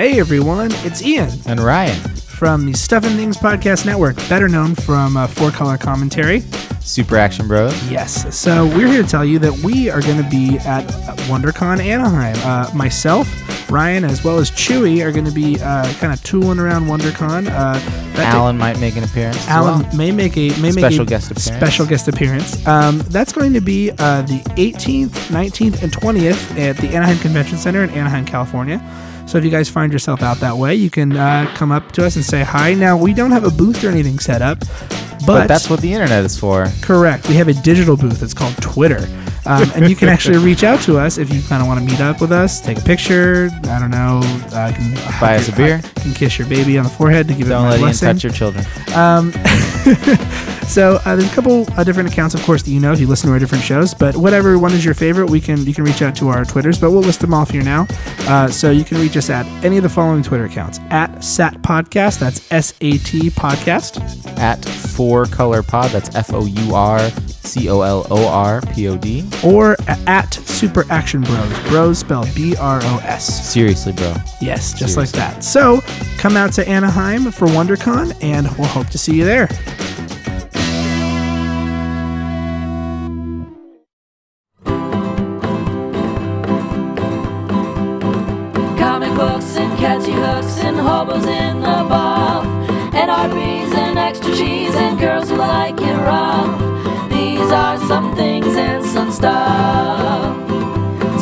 Hey everyone, it's Ian And Ryan, from the Stuff and Things Podcast Network, better known from uh, Four Color Commentary. Super Action Bros. Yes, so we're here to tell you that we are going to be at WonderCon Anaheim. Uh, myself, Ryan, as well as Chewy are going to be uh, kind of tooling around WonderCon. Uh, that Alan might make an appearance. as Alan well. may make a may Special make a guest appearance. Special guest appearance. Um, that's going to be uh, the 18th, 19th, and 20th at the Anaheim Convention Center in Anaheim, California. So if you guys find yourself out that way, you can uh, come up to us and say hi. Now we don't have a booth or anything set up, but, But that's what the internet is for. correct. We have a digital booth. It's called Twitter. Um, and you can actually reach out to us if you kind of want to meet up with us, take a picture. I don't know. Uh, can Buy us a beer. Can kiss your baby on the forehead to give it Don't let blessing. touch your children. Um, so uh, there's a couple uh, different accounts, of course, that you know if you listen to our different shows. But whatever one is your favorite, we can you can reach out to our Twitters. But we'll list them off here now. Uh, so you can reach us at any of the following Twitter accounts: at Sat Podcast, that's S A T Podcast, At Four Color Pod, that's F O U R C O L O R P O D. or at Super Action Bros. Bros spelled B R O S. Seriously, bro. Yes, just like that. So come out to Anaheim for WonderCon, and we'll hope to see you there. Rough. These are some things and some stuff.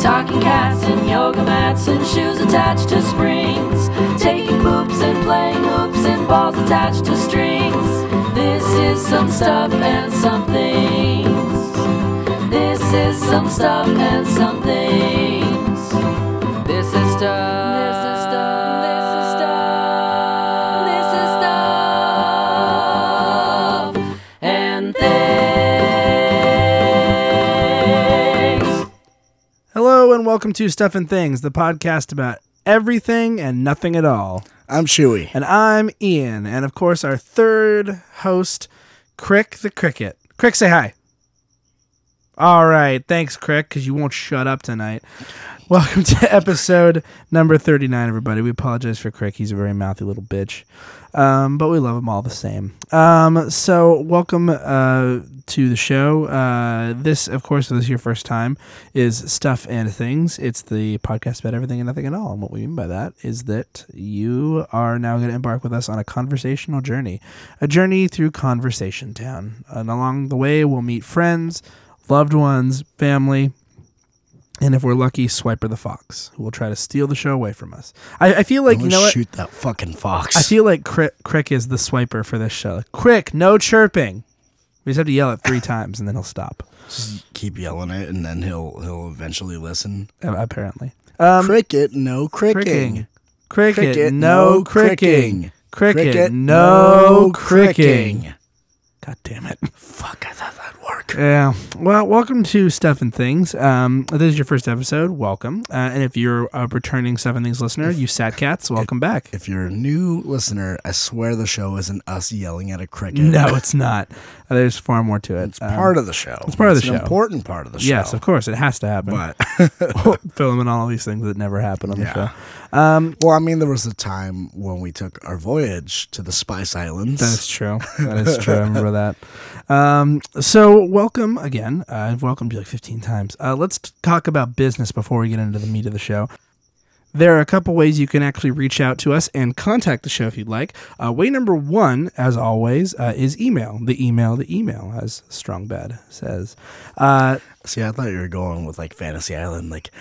Talking cats and yoga mats and shoes attached to springs. Taking poops and playing hoops and balls attached to strings. This is some stuff and some things. This is some stuff and some things. Welcome to Stuff and Things, the podcast about everything and nothing at all. I'm Chewy. And I'm Ian, and of course our third host, Crick the Cricket. Crick, say hi. All right, thanks, Crick, because you won't shut up tonight. Welcome to episode number 39, everybody. We apologize for Crick. He's a very mouthy little bitch. Um, but we love him all the same. Um, so welcome uh, to the show. Uh, this, of course, if this is your first time, is Stuff and Things. It's the podcast about everything and nothing at all. And what we mean by that is that you are now going to embark with us on a conversational journey, a journey through Conversation Town. And along the way, we'll meet friends, loved ones, family, and if we're lucky, Swiper the Fox, who will try to steal the show away from us. I, I feel like, you know what? shoot that fucking fox. I feel like Crick, Crick is the swiper for this show. Crick, no chirping. We just have to yell it three times and then he'll stop. just keep yelling it, and then he'll he'll eventually listen. uh, Apparently. Um, cricket, no cricking. Cricket, Cricket, no cricking. cricking. Cricket, no cricking. God damn it. Fuck, I thought that'd Yeah. Well, welcome to Stuff and Things. Um, if this is your first episode. Welcome. Uh, and if you're a returning Stuff and Things listener, you sat cats, welcome back. If you're a new listener, I swear the show isn't us yelling at a cricket. No, it's not. Uh, there's far more to it. it's part of the show. It's part of the an show. important part of the show. Yes, of course, it has to happen. But filming all these things that never happen on the show. Um, well, I mean, there was a time when we took our voyage to the Spice Islands. that is true. That is true. I remember that. Um, so, welcome again. Uh, I've welcomed you like 15 times. Uh, let's talk about business before we get into the meat of the show. There are a couple ways you can actually reach out to us and contact the show if you'd like. Uh, way number one, as always, uh, is email. The email, the email, as Strong Strongbad says. Uh, See, I thought you were going with like Fantasy Island. Like,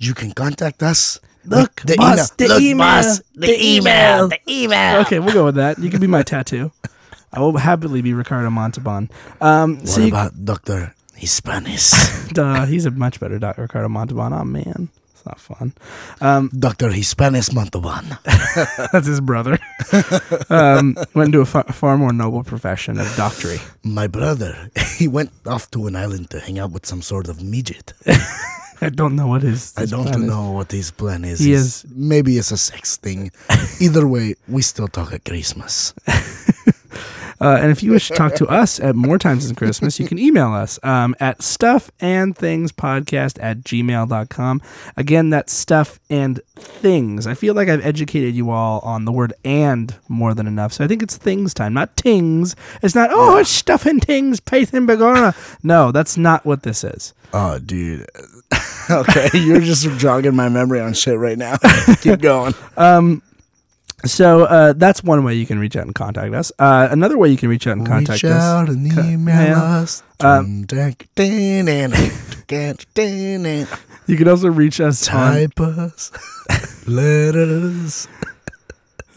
you can contact us. Look, the boss, the Look, email, boss, the, the email, email. the email. okay, we'll go with that. You can be my tattoo. I will happily be Ricardo Montalban. Um, What so you, about Doctor Hispanis? Duh, he's a much better Dr. Ricardo Montalban. Oh man, it's not fun. Um, Doctor Hispanis Montalban. that's his brother. um, went into a fa- far more noble profession of doctory. My brother, he went off to an island to hang out with some sort of midget. I don't know what his. I don't plan is. know what his plan is. He He's- is- maybe it's a sex thing. Either way, we still talk at Christmas. Uh, and if you wish to talk to us at more times than Christmas, you can email us um, at stuffandthingspodcast at gmail.com. Again, that's stuff and things. I feel like I've educated you all on the word and more than enough. So I think it's things time, not tings. It's not, oh, it's stuff and tings, Python Begona. No, that's not what this is. Oh, dude. okay, you're just jogging my memory on shit right now. Keep going. So uh, that's one way you can reach out and contact us. Uh, another way you can reach out and contact Reach out us. and email yeah. us. Um, You can also reach us on us letters,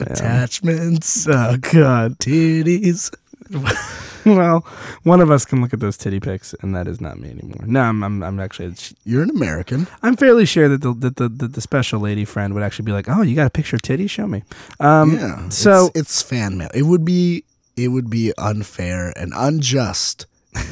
attachments, Oh God! titties. Well, one of us can look at those titty pics, and that is not me anymore. No, I'm, I'm, I'm actually, You're an American. I'm fairly sure that the that the, the, the special lady friend would actually be like, "Oh, you got a picture of titty? Show me." Um, yeah. So it's, it's fan mail. It would be it would be unfair and unjust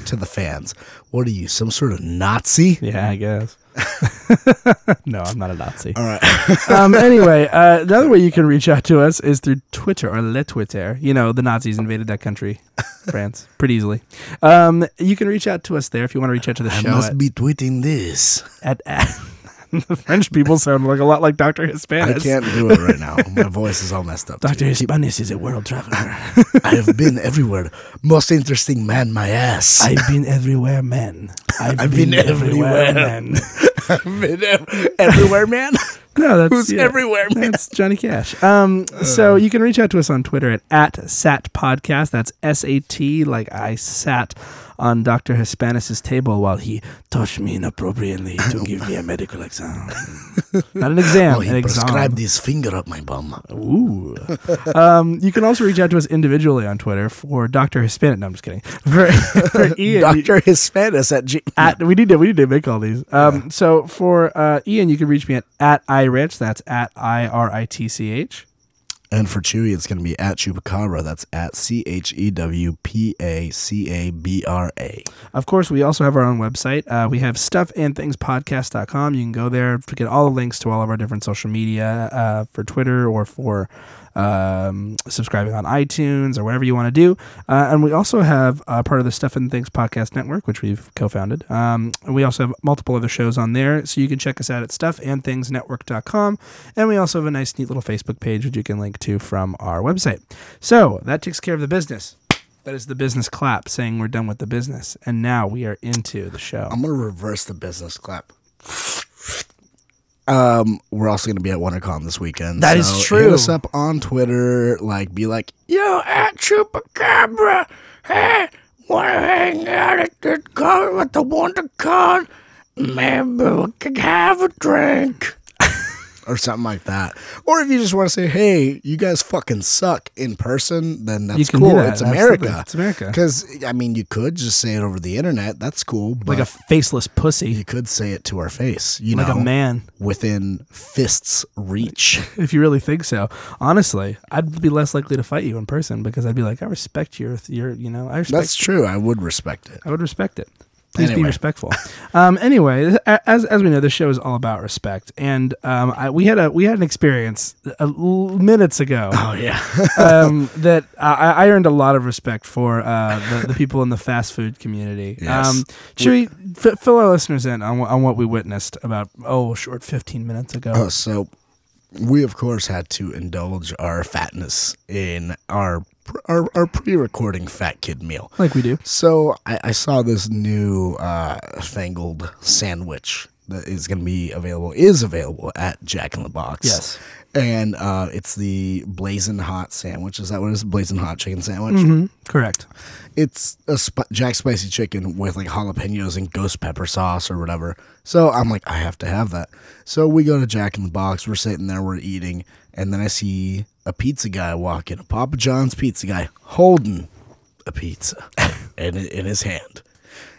to the fans. What are you, some sort of Nazi? yeah, I guess. no, I'm not a Nazi. All right. um, anyway, uh, another way you can reach out to us is through Twitter or Le Twitter. You know, the Nazis invaded that country, France, pretty easily. Um, you can reach out to us there if you want to reach out to the I show must at, be tweeting this. at, at the French people sound like a lot like Doctor Hispanis. I can't do it right now. My voice is all messed up. Doctor too. Hispanis is a world traveler. I have been everywhere. Most interesting man, my ass. I've been everywhere, man. I've been everywhere. man. I've been ev- everywhere, man. No, that's Who's yeah. everywhere, man? That's Johnny Cash. Um, so you can reach out to us on Twitter at, at Sat Podcast. That's S A T, like I sat on Dr. Hispanis' table while he touched me inappropriately to give me a medical exam. Not an exam, an he exam. prescribed his finger up my bum. Ooh. um, you can also reach out to us individually on Twitter for Dr. Hispanic. No, I'm just kidding. For, for Ian, Doctor Hispanis at G. at we need to we need to make all these. Um, so for uh, Ian, you can reach me at at iritch. That's at i r i t c h. And for Chewy, it's going to be at Chewpacabra. That's at C H E W P A C A B R A. Of course, we also have our own website. Uh, we have stuffandthingspodcast.com. You can go there to get all the links to all of our different social media uh, for Twitter or for um, subscribing on iTunes or whatever you want to do. Uh, and we also have uh, part of the Stuff and Things Podcast Network, which we've co founded. Um, we also have multiple other shows on there. So you can check us out at stuffandthingsnetwork.com. And we also have a nice, neat little Facebook page, which you can link to from our website. So that takes care of the business. That is the business clap saying we're done with the business. And now we are into the show. I'm going to reverse the business clap. Um, we're also going to be at WonderCon this weekend. That is so true. Hit us up on Twitter. Like, be like, yo, at Chewpacabra. Hey, want to hang out at the con at the WonderCon? Maybe we can have a drink. Or something like that. Or if you just want to say, hey, you guys fucking suck in person, then that's cool. that, It's absolutely. America. It's America. Because, I mean, you could just say it over the internet. That's cool. But like a faceless pussy. you could say it to our face, you Like know, a man. within fists reach. If you really think so. Honestly, I'd be less likely to fight you in person because I'd be like, I respect your, your you know, I respect That's true. I would respect it. I would respect it. Please be respectful. Um, anyway, as as we know, this show is all about respect, and um, I, we had a we had an experience uh, minutes ago Oh yeah. um, that I, I earned a lot of respect for uh, the, the people in the fast food community. Yes. Um, should we f- fill our listeners in on, on what we witnessed about oh short fifteen minutes ago? oh, so we of course had to indulge our fatness in our our, our pre-recording fat kid meal. like we do. So I, I saw this new uh, fangled sandwich that is going to be available is available at Jack in the Box. Yes. And uh, it's the blazing hot sandwich. Is that what it is? Blazing hot chicken sandwich. hmm Correct. it's a sp- Jack spicy chicken with like jalapenos and ghost pepper sauce or whatever. So I'm like, I have to have that. So we go to Jack in the Box. We're sitting there, we're eating, and then I see a pizza guy walking, a Papa John's pizza guy holding a pizza in in his hand.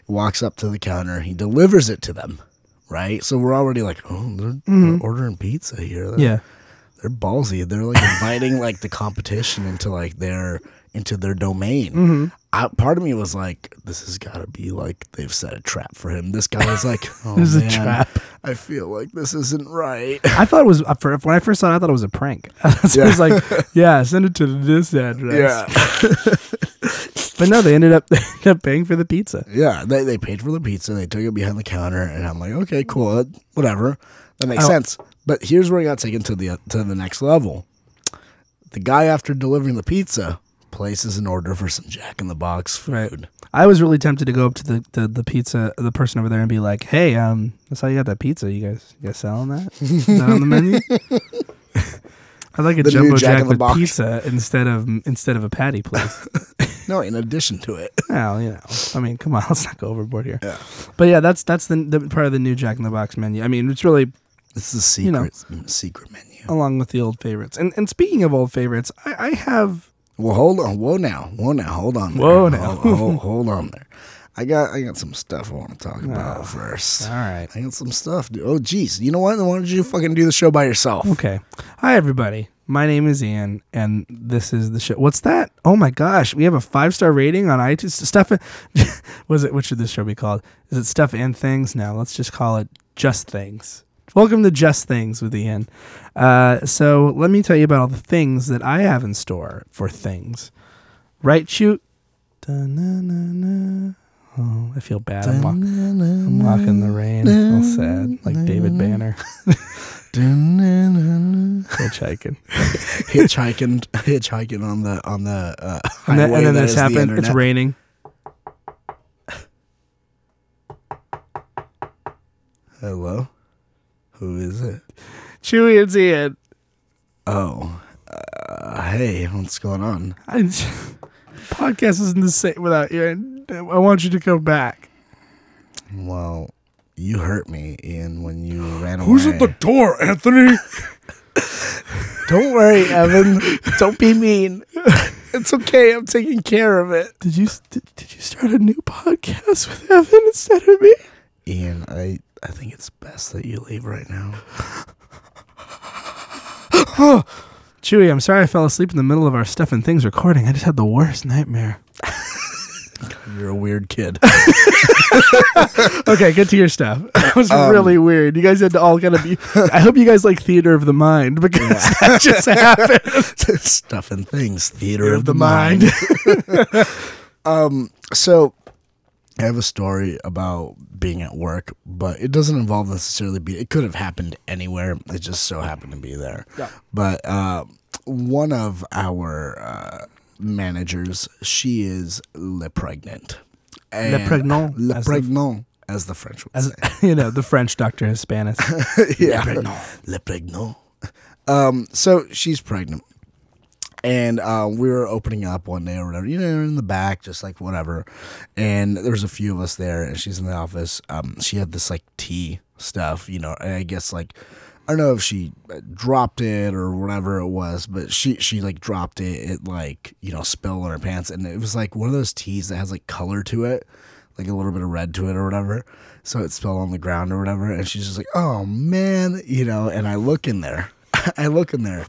Walks up to the counter. He delivers it to them. Right. So we're already like, oh, they're, they're ordering pizza here. They're- Yeah. they're ballsy. They're like inviting like the competition into like their into their domain. Mm-hmm. I, part of me was like, this has got to be like they've set a trap for him. This guy is like, oh This is a trap. I feel like this isn't right. I thought it was uh, for, when I first saw it. I thought it was a prank. so it was like, yeah, send it to this address. Yeah. but no, they ended up they ended up paying for the pizza. Yeah, they, they paid for the pizza. They took it behind the counter, and I'm like, okay, cool, whatever, that makes Oh. sense. But here's where I got taken to the to the next level. The guy, after delivering the pizza, places an order for some Jack in the Box food. I was really tempted to go up to the, the, the pizza the person over there and be like, "Hey, um, that's how you got that pizza. You guys, you guys selling that? Is that on the menu?" I'd like a The new jumbo Jack jack in the with Box. pizza instead of instead of a patty, please. No, in addition to it, well, you know, I mean, come on, let's not go overboard here. Yeah. But yeah, that's that's the, the part of the new Jack in the Box menu. I mean, it's really it's the secret You know. secret menu. along with the old favorites. And and speaking of old favorites, I, I have Well, hold on. Whoa now. Whoa now. Hold on. there. Whoa now. Hold, hold, hold on there. I got I got some stuff I want to talk oh, about first. all right. I got some stuff. Dude. Oh, geez. You know what? Why don't you fucking do the show by yourself? Okay. Hi, everybody. My name is Ian, and this is the show. What's that? Oh my gosh, we have a five star rating on iTunes. Stuff. Was it? What should this show be called? Is it Stuff and Things? Now let's just call it Just Things. Welcome to Just Things with Ian. Uh, so let me tell you about all the things that I have in store for things. Right, shoot. Da-na-na-na. Oh, I feel bad. I'm, wa- I'm walking the rain. All sad, like David Banner. Hitchhiking. hitchhiking, hitchhiking on the on the uh, And then, and then this is the happened. It's raining. Hello, who is it? Chewy and Ian. Oh, uh, hey, what's going on? I, podcast isn't the same without you. I want you to come back. Well, you hurt me, Ian, when you ran away. Who's at the door, Anthony? Don't worry, Evan. Don't be mean. It's okay. I'm taking care of it. Did you did, did you start a new podcast with Evan instead of me? Ian, I I think it's best that you leave right now. Chewy, I'm sorry I fell asleep in the middle of our stuff and things recording. I just had the worst nightmare. You're a weird kid. Okay, get to your stuff. That was Um, really weird. You guys had to all kind of be. I hope you guys like theater of the mind because that just happened. Stuff and things, theater of the mind. um, so I have a story about being at work, but it doesn't involve necessarily be. It could have happened anywhere. It just so happened to be there. Yeah. But uh, one of our uh, managers, she is le pregnant. Le pregnant, Le as the- pregnant, as the French would As say. you know, the French doctor is Spanish. yeah. Le pregnant. Um, so she's pregnant. And uh, we were opening up one day or whatever, you know, in the back, just like whatever. And there was a few of us there, and she's in the office. Um, she had this like tea stuff, you know, and I guess like I don't know if she uh, dropped it or whatever it was, but she she like dropped it. It like you know spilled on her pants, and it was like one of those teas that has like color to it, like a little bit of red to it or whatever. So it spilled on the ground or whatever, and she's just like, "Oh man," you know. And I look in there, I look in there,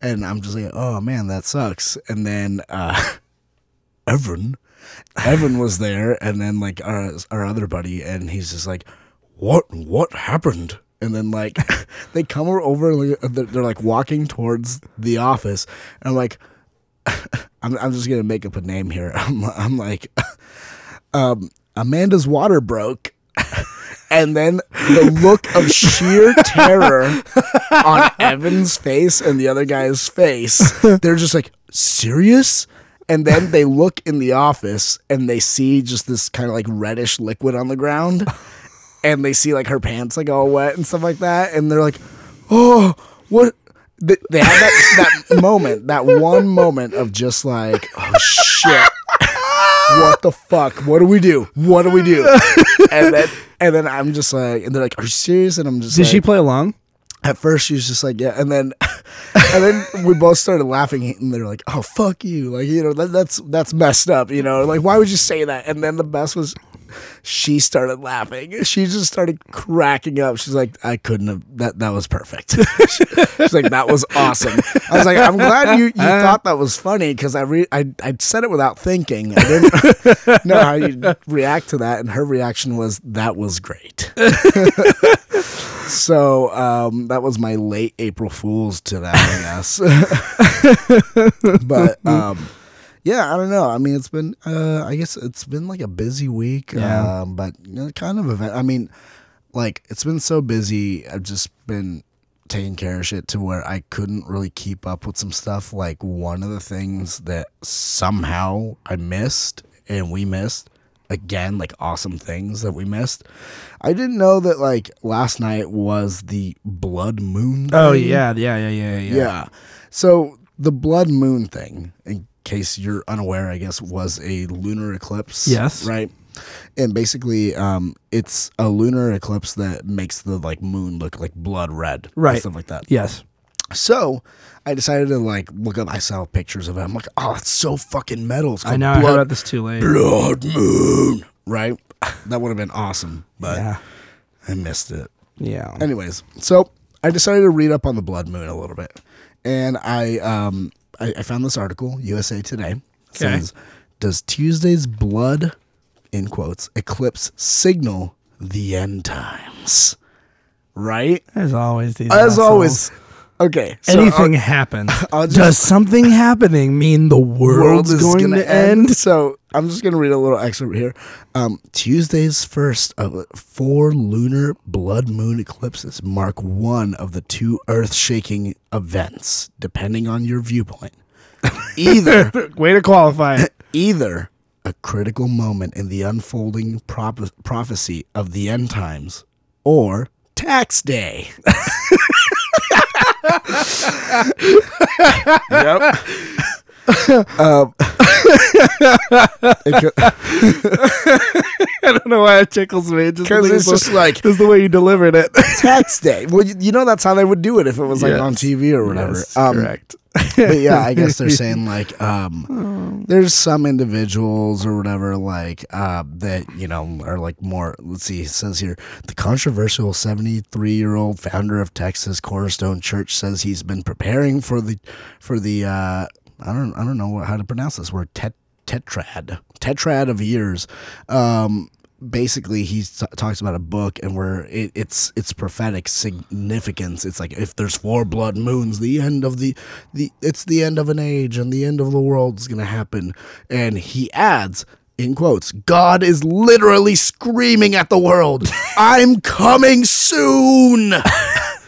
and I'm just like, "Oh man, that sucks." And then uh, Evan, Evan was there, and then like our our other buddy, and he's just like, "What? What happened?" And then like they come over, they're, they're like walking towards the office, and I'm like, I'm I'm just gonna make up a name here. I'm I'm like, um, Amanda's water broke. And then the look of sheer terror on Evan's face and the other guy's face. They're just like, serious? And then they look in the office and they see just this kind of like reddish liquid on the ground. And they see like her pants like all wet and stuff like that. And they're like, oh, what? They, they have that, that moment, that one moment of just like, oh shit. What the fuck? What do we do? What do we do? And then and then I'm just like, and they're like, "Are you serious?" And I'm just Did like, she play along? at first she was just like, yeah, and then and then we both started laughing, and they're like, "Oh fuck you!" Like you know that, that's that's messed up. You know, like why would you say that? And then the best was she started laughing. She just started cracking up. She's like, "I couldn't have that. That was perfect." She's like, "That was awesome." I was like, "I'm glad you you thought that was funny because I re- I I said it without thinking. I didn't know how you'd react to that." And her reaction was, "That was great." so um, that was my late April Fools to that, I guess. but um, yeah, I don't know. I mean, it's been, uh, I guess it's been like a busy week, Yeah. um, but you know, kind of event. I mean, like it's been so busy. I've just been taking care of shit to where I couldn't really keep up with some stuff. Like one of the things that somehow I missed and we missed again, like awesome things that we missed. I didn't know that like last night was the blood moon. Oh yeah, yeah, yeah, yeah, yeah. Yeah. So the blood moon thing, in case you're unaware, I guess, was a lunar eclipse. Yes. Right. And basically, um, it's a lunar eclipse that makes the like moon look like blood red, Right. Stuff like that. Yes. So I decided to like look up. I saw pictures of it. I'm like, oh, it's so fucking metal. It's I know. I heard blood, about this too late. blood moon. Right. That would have been awesome, but Yeah. I missed it. Yeah. Anyways, so I decided to read up on the blood moon a little bit, and I um I, I found this article, USA Today, Okay. says, "Does Tuesday's blood, in quotes, eclipse signal the end times?" Right, As always, these as assholes. always. Okay, so anything happens. I'll just- Does something happening mean the world's going gonna to end? So I'm just gonna read a little excerpt here. Um, Tuesday's first of four lunar blood moon eclipses mark one of the two earth-shaking events, depending on your viewpoint. Either, Way to qualify it. either a critical moment in the unfolding prop- prophecy of the end times, or tax day. Yep. um, I don't know why it tickles me. Just Because it's just like just the way you delivered it. tax day. Well, you, you know that's how they would do it if it was like on TV or whatever. Yes, um, correct. but yeah, I guess they're saying like um, there's some individuals or whatever like uh, that you know are like more. Let's see, it says here the controversial 73 year old founder of Texas Cornerstone Church says he's been preparing for the for the uh, I don't I don't know how to pronounce this word tet, tetrad tetrad of years. Um, basically he t- talks about a book and where it, it's it's prophetic significance. It's like if there's four blood moons the end of the the it's the end of an age and the end of the world is going to happen. And he adds in quotes god is literally screaming at the world i'm coming soon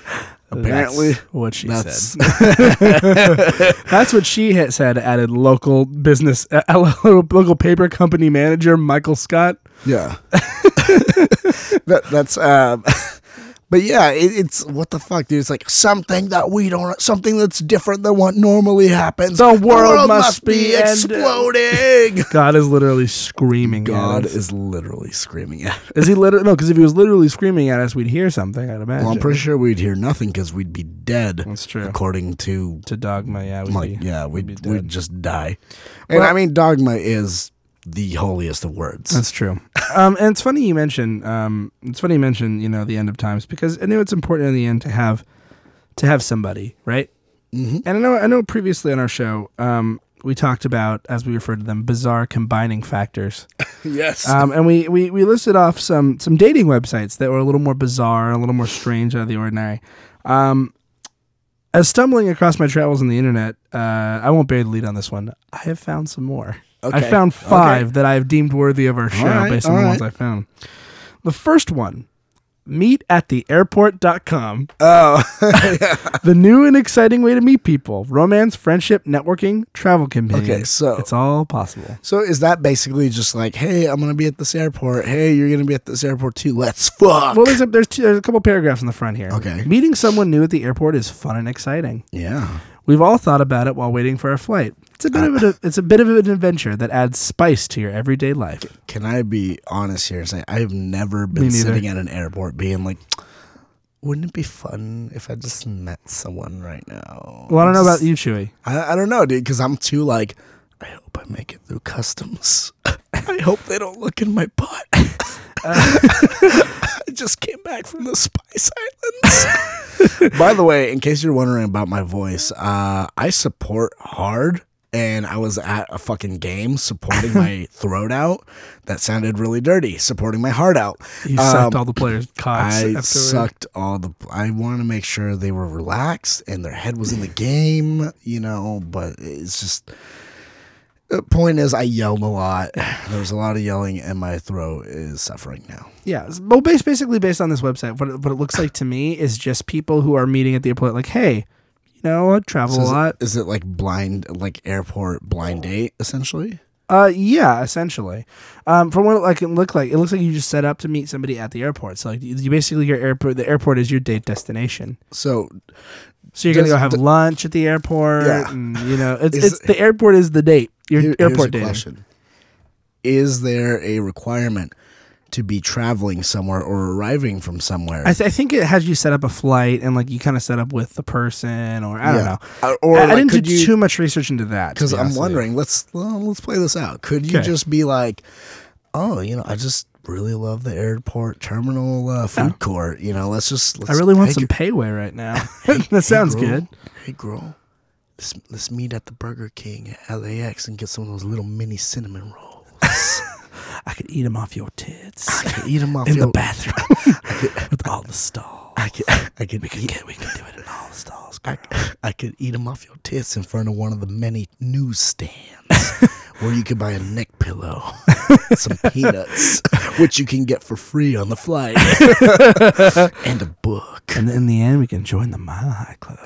apparently That's what she that's said. That's what she had said. Added local business, uh, local paper company manager Michael Scott. Yeah. that that's um but yeah, it, it's what the fuck, dude. It's like something that we don't something that's different than what normally happens. The world must be ended. exploding. God is literally screaming. God at us. is literally screaming at us. Is he literally no? Because if he was literally screaming at us, we'd hear something. I'd imagine. Well, I'm pretty sure we'd hear nothing because we'd be dead. That's true. According to to dogma, yeah, we'd like, be, yeah, we'd we'd, be we'd, just die. And Well- I mean, dogma is the holiest of words. That's true. Um, and it's funny you mention. Um, it's funny you mention. You know, the end of times because I know it's important in the end to have to have somebody, right? Mhm. And I know I know previously on our show, um, we talked about as we referred to them bizarre combining factors. yes. Um, and we, we we listed off some some dating websites that were a little more bizarre, a little more strange out of the ordinary. Um, as stumbling across my travels on the internet, uh, I won't bear the lead on this one. I have found some more. I Okay. found Okay. five that I have deemed worthy of our show right, based on the ones. I found. The first one, meet at the airport.com. oh, the new and exciting way to meet people. Romance, friendship, networking, travel companions. Okay, so- it's all possible. So is that basically just like, hey, I'm gonna be at this airport. Hey, you're gonna be at this airport too. Let's fuck. Well, there's a, there's, two, there's a couple paragraphs in the front here. Okay. Meeting someone new at the airport is fun and exciting. yeah. We've all thought about it while waiting for our flight. It's a bit of a, it's a bit of an adventure that adds spice to your everyday life. Can I be honest here and say I have never been sitting at an airport being like, wouldn't it be fun if I just met someone right now? Well, I don't know about you, Chewy. I, I don't know, dude, because I'm too like, I hope I make it through customs. I hope they don't look in my butt. I just came back from the Spice Islands. By the way, in case you're wondering about my voice, uh, I support hard and I was at a fucking game supporting my throat out. That sounded really dirty. Supporting my heart out. You sucked Um, all the players' cocks. I afterward. sucked all the. I wanted to make sure they were relaxed and their head was in the game, you know. But it's just. The point is, I yelled a lot. There was a lot of yelling, and my throat is suffering now. Yeah, well, based basically based on this website, what it, what it looks like to me is just people who are meeting at the airport, like, hey, you know, I travel So a lot. It, is it like blind, like airport blind date, essentially? Uh, yeah, essentially. Um, from what it, like it looked like, it looks like you just set up to meet somebody at the airport. So like, you, you basically your airport, the airport is your date destination. So So you're gonna go have d- lunch at the airport, Yeah. and you know, it's, Is- it's the airport is the date. Your Here- airport here's a dating. question: Is there a requirement to be traveling somewhere or arriving from somewhere? I, th- I think it has you set up a flight and like you kind of set up with the person, or I don't Yeah. know. Uh, or I, I didn't do you- too much research into that because be I'm honest with you. wondering. Let's well, let's play this out. Could you Okay. just be like, oh, you know, I just really love the airport terminal uh, food court. You know, let's just. Let's I really want some Pei Wei right now. hey, that sounds hey, good. Hey, girl, let's let's meet at the Burger King at LAX and get some of those little mini cinnamon rolls. I could eat them off your tits I could eat them off in your the bathroom with all the stalls. I could, I could We could eat, get, we could do it in all the stalls. I, I could eat them off your tits in front of one of the many newsstands where you could buy a neck pillow, some peanuts, which you can get for free on the flight, and a book. And in the end, we can join the Mile High Club.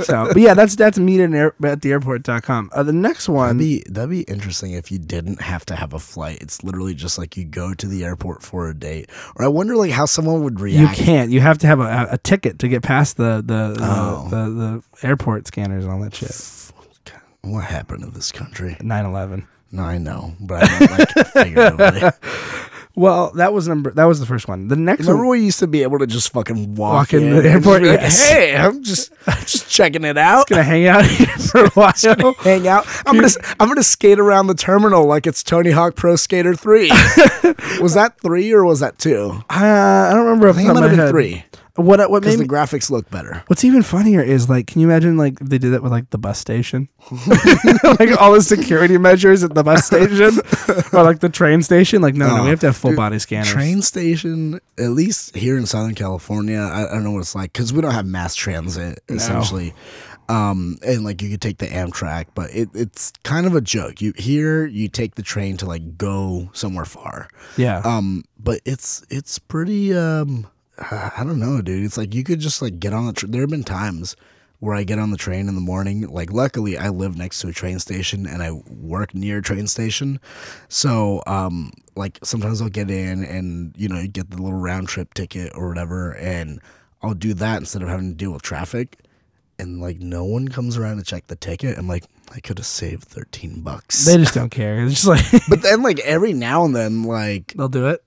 so, but yeah, that's that's meet at, air, at the airport.com. Uh, the next one, That'd be that'd be interesting if you didn't have to have a flight. It's literally just like you go to the airport for a date. Or I wonder like how someone would react. you can't. You have to have a, a, ticket to get past the the, Oh. the the the airport scanners and all that shit. What happened to this country? 9/11. No, I know, but I don't like figuratively. Well, that was number. That was the first one. The next Remember one. we used to be able to just fucking walk, Walk in in the airport, like, yes. Hey, I'm just I'm just checking it out. Just gonna hang out here for a while. Hang out. I'm gonna I'm gonna skate around the terminal like it's Tony Hawk Pro Skater Three. was that three or was that two? Uh, I don't remember. I think it might have been head. three What what made the me, graphics look better. What's even funnier is like, can you imagine like if they did that with like the bus station, like all the security measures at the bus station, or like the train station? Like, no, no, Oh, we have to have full dude, body scanners. Train station, at least here in Southern California, I, I don't know what it's like because we don't have mass transit essentially. Um, and like you could take the Amtrak, but it, it's kind of a joke. You here, you take the train to like go somewhere far. Yeah, Um, but it's it's pretty. Um, I don't know, dude. It's like you could just like get on the. Tr- there have been times where I get on the train in the morning. Like, luckily, I live next to a train station and I work near a train station, so um, like sometimes I'll get in and you know you get the little round trip ticket or whatever, and I'll do that instead of having to deal with traffic. And like no one comes around to check the ticket. I'm like, I could have saved thirteen bucks. they just don't care. It's just like but then like every now and then, like they'll do it.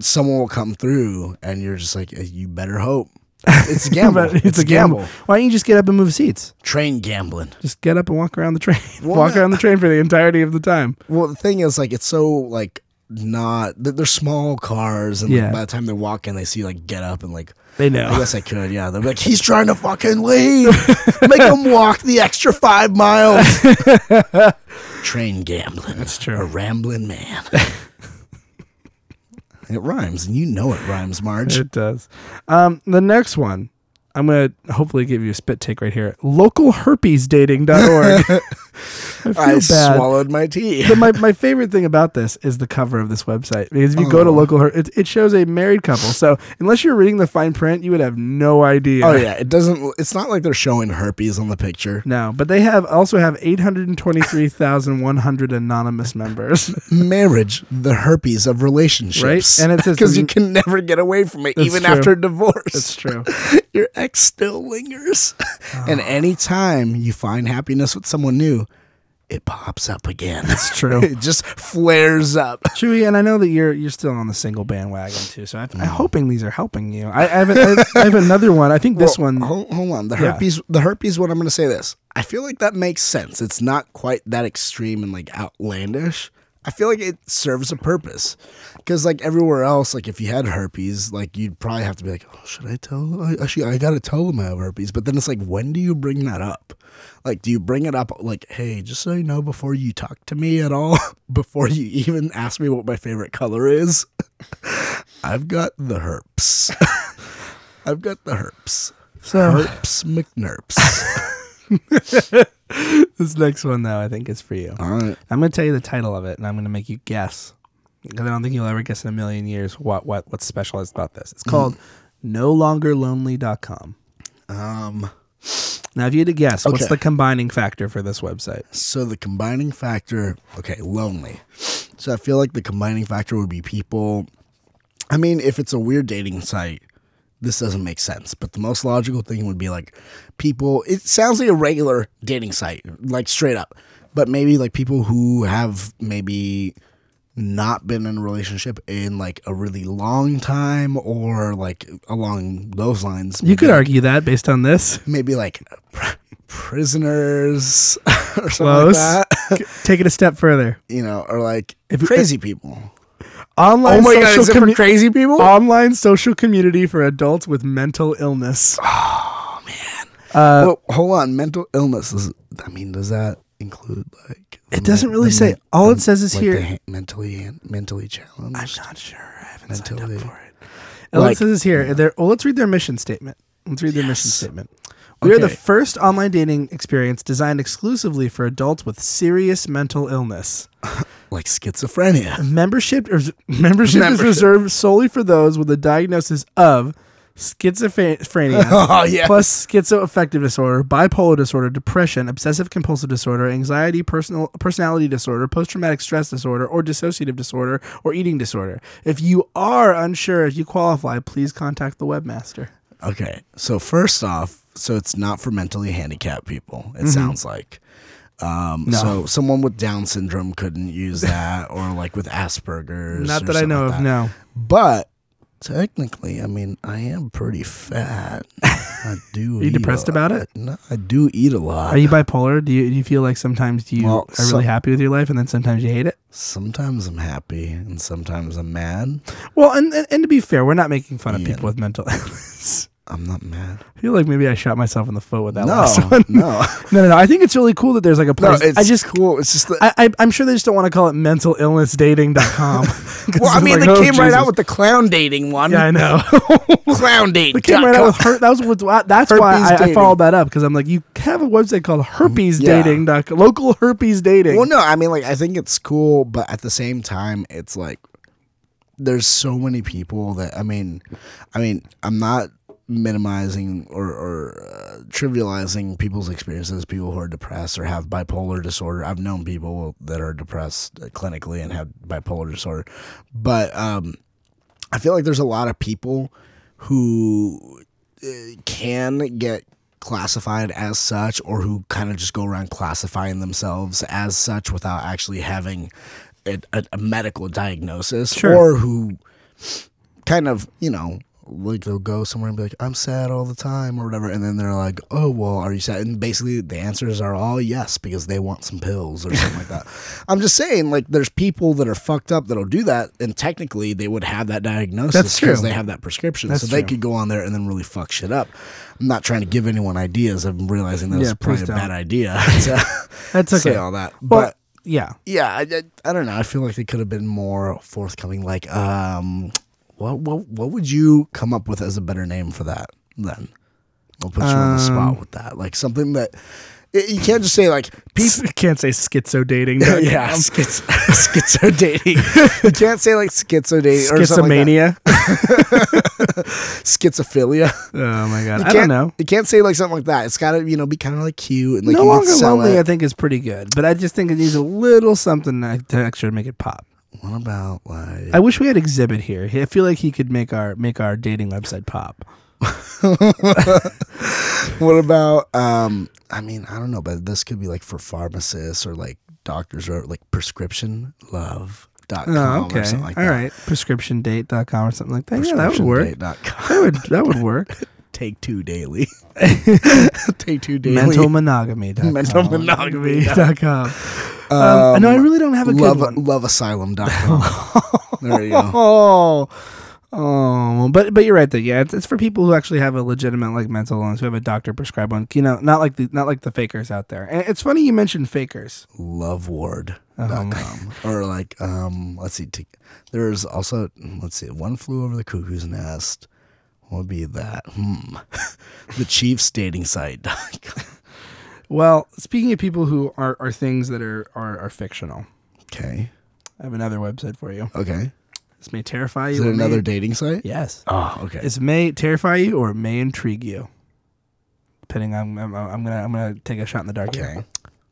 Someone will come through and you're just like you better hope it's a gamble But it's, a gamble. Why don't you just get up and move seats? train gambling Just get up and walk around the train. Well, walk around the train for the entirety of the time. well the thing is like it's so like not they're small cars and Yeah. like, by the time they walk in they see like get up and like They know. I guess I could yeah they're like he's trying to fucking leave make him walk the extra five miles train gambling That's true. a rambling man it rhymes and you know it rhymes Marge It does. Um, the next one, I'm gonna hopefully give you a spit take right here. Localherpesdating.org. I I swallowed my tea But my, my favorite thing about this is the cover of this website because if you go to Oh. local her it, it shows a married couple so unless you're reading the fine print you would have no idea Oh yeah, it doesn't. It's not like they're showing herpes on the picture. no but they have also have 823100 anonymous members Marriage, the herpes of relationships, Right? And it says because you can never get away from it, even true. after divorce. that's true Your ex still lingers, and ah. anytime you find happiness with someone new, it pops up again. That's true. it just flares up. Chewy, and I know that you're you're still on the single bandwagon too. So I, Mm. I'm hoping these are helping you. I, I, have, a, I have another one. I think this Well, one. Hold, hold on. The Yeah. herpes. The herpes one. I'm going to say this. I feel like that makes sense. It's not quite that extreme and like outlandish. I feel like it serves a purpose. Because like everywhere else, like if you had herpes, like you'd probably have to be like, oh, should I tell? I, actually, I gotta tell them I have herpes. But then it's like, when do you bring that up? Like, do you bring it up like, hey, just so you know, before you talk to me at all, before you even ask me what my favorite color is, I've got the herpes. I've got the herpes. So Herpes McNerps. this next one though, I think is for you. All right. I'm going to tell you the title of it, and I'm going to make you guess because I don't think you'll ever guess in a million years what what what's specialized about this. It's called No Longer NoLongerLonely.com. Um. Now, if you had to guess, what's Okay. the combining factor for this website? So the combining factor, okay, lonely. So I feel like the combining factor would be people. I mean, if it's a weird dating site, this doesn't make sense. But the most logical thing would be like people. It sounds like a regular dating site, like straight up. But maybe like people who have maybe not been in a relationship in like a really long time or like along those lines. You could argue that based on this. maybe like pr- prisoners or something Close. like that. Take it a step further. you know, or like If- crazy people. Online social commu- crazy people? online social community for adults with mental illness. Oh man. Uh, well, hold on. Mental illness is. I mean, does that include like? It doesn't men- really say. men- All it says is like here. ha- mentally mentally challenged. I'm not sure. I haven't signed up for it. All it Like- says is here. They're, well, let's read their mission statement. Let's read their mission statement. We are the first online dating experience designed exclusively for adults with serious mental illness. like schizophrenia. Membership or membership, is reserved solely for those with a diagnosis of schizophrenia oh yeah. plus schizoaffective disorder, bipolar disorder, depression, obsessive compulsive disorder, anxiety, personal personality disorder, post traumatic stress disorder, or dissociative disorder or eating disorder. If you are unsure if you qualify, please contact the webmaster. Okay. So first off, so it's not for mentally handicapped people. It Mhm. sounds like. Um, No. So someone with Down syndrome couldn't use that, or like with Asperger's. Not that I know like of, no. But technically, I mean, I am pretty fat. I do. Are you depressed a about it? No, I do eat a lot. Are you bipolar? Do you do you feel like sometimes you Well, are really so- happy with your life and then sometimes you hate it? sometimes I'm happy and sometimes I'm mad. Well, and and, and to be fair, we're not making fun of people with mental illness. I'm not mad. I feel like maybe I shot myself in the foot with that no, last one. no, No, no, no. I think it's really cool that there's like a no. place. It's I just cool. It's just that. I, I, I'm sure they just don't want to call it mental illness dating.com. well, I mean, they oh, came right out with the clown dating one. oh, Yeah, I know. clown dating. they came right out with her. That was what. That's why I, I followed that up because I'm like, you have a website called herpes Yeah. dating. Local herpes dating. Well, no, I mean, like, I think it's cool, but at the same time, it's like there's so many people that I mean, I mean, I'm not minimizing or, or uh, trivializing people's experiences. People who are depressed or have bipolar disorder. I've known people that are depressed uh, clinically and have bipolar disorder, but um, I feel like there's a lot of people who uh, can get classified as such or who kind of just go around classifying themselves as such without actually having a, a, a medical diagnosis Sure. or who kind of you know like they'll go somewhere and be like i'm sad all the time or whatever and then they're like oh well are you sad and basically the answers are all yes because they want some pills or something like that i'm just saying like there's people that are fucked up that'll do that and technically they would have that diagnosis because they have that prescription That's so they could go on there and then really fuck shit up i'm not trying to give anyone ideas i'm realizing that's Yeah, probably a don't. bad idea to That's say okay. all that Well, but yeah. yeah, I, I, I don't know. I feel like they could have been more forthcoming. Like, um, what what what would you come up with as a better name for that? Then we'll put you on the Um, spot with that. Like something that it, you can't just say like people. Can't say schizo dating. yeah, schiz- schizo dating. you can't say like schizo dating or something like Schizomania. that. schizophilia. oh my god. You I don't can't- know. You can't say like something like that. It's got to you know be kind of like cute and like no you can longer sell lonely. it. I think is pretty good, but I just think it needs a little something to extra to make it pop. What about like? I wish we had Exhibit here. I feel like he could make our make our dating website pop. what about um I mean, I don't know, but this could be like for pharmacists or like doctors or like prescription love dot com Oh, okay. or something like All that. right. Prescriptiondate.com or something like that. Yeah, that would work. com. That would that would work. Take two daily. Take two daily. Mentalmonogamy.com. Mentalmonogamy. Monogamy.com. Um, no, I really don't have a love, good one. Loveasylum.com. there you go. Oh, oh, but but you're right though. Yeah, it's, it's for people who actually have a legitimate like mental illness, who have a doctor prescribed one. You know, not like the not like the fakers out there. And it's funny you mentioned fakers. Loveward.com. or like, um, let's see. T- there's also, let's see, One Flew Over the Cuckoo's Nest. What would be that? Hmm. the Chiefs dating site. Well, speaking of people who are, are things that are, are are fictional, okay. I have another website for you. Okay. This may terrify you. Is it or may- another dating site? Yes. Oh, okay. This may terrify you or it may intrigue you. Depending on, I'm, I'm gonna I'm gonna take a shot in the dark. okay. Here.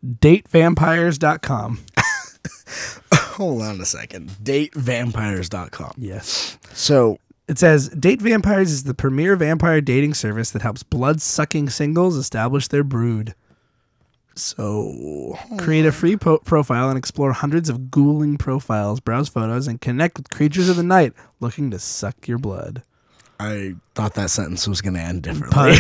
Datevampires.com. Hold on a second. Datevampires.com. Yes. So, It says Date Vampires is the premier vampire dating service that helps blood sucking singles establish their brood. So Create a free po- profile and explore hundreds of ghouling profiles, browse photos, and connect with creatures of the night looking to suck your blood. I thought that sentence was going to end differently.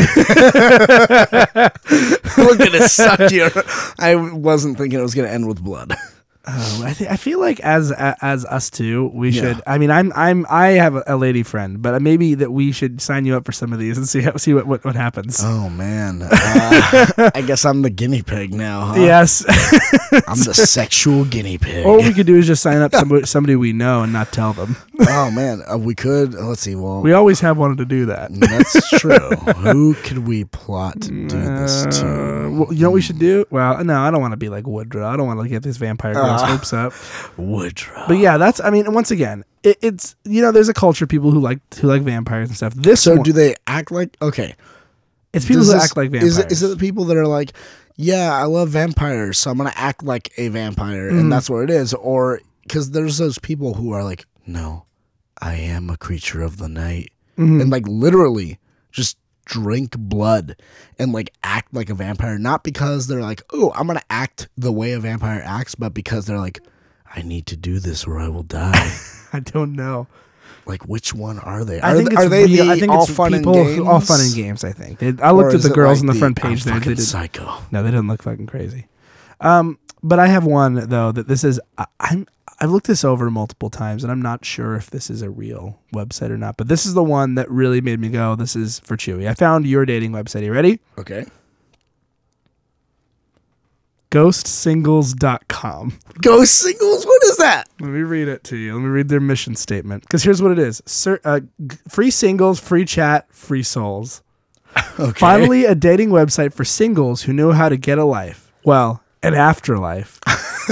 We're going to suck your. I wasn't thinking it was going to end with blood. Oh, I, th- I feel like as as us two, we Yeah. should. I mean, I'm I'm I have a, a lady friend, but maybe that we should sign you up for some of these and see how, see what what, what happens. Oh man, uh, I guess I'm the guinea pig now. Huh? Yes. I'm the sexual guinea pig. or what we could do is just sign up somebody somebody we know and not tell them. oh man, uh, we could. Let's see. Well, We always have wanted to do that. that's true. Who could we plot to do this Uh, to? well, you know what we should do? Well, no, I don't want to be like Woodrow. I don't want to get this vampire girls' Uh. hopes up. Woodrow. But yeah, that's. I mean, once again, it, it's you know, there's a culture of people who like who like vampires and stuff. This So one, do they act like okay? it's people does who this- act like vampires. Is it, is it the people that are like, yeah, I love vampires, so I'm gonna act like a vampire, Mm. and that's what it is, or because there's those people who are like, no, I am a creature of the night, Mhm. and like literally just drink blood and like act like a vampire, not because they're like, oh, I'm gonna act the way a vampire acts, but because they're like, I need to do this or I will die. I don't know. like, which one are they? I Are, think are they real- the I think all it's fun people and games? all fun and games. I think they, I looked at the girls like on the front I'm page. There, they fucking psycho. no, they didn't look fucking crazy. Um, but I have one though that this is. I, I'm I've looked this over multiple times, and I'm not sure if this is a real website or not. But this is the one that really made me go, "This is for Chewy." I found your dating website. You ready? Okay. Ghostsingles.com. Ghost singles. What is that? Let me read it to you. Let me read their mission statement. Because here's what it is: Sir, uh, g- free singles, free chat, free souls. Okay. Finally, a dating website for singles who know how to get a life. Well, an afterlife.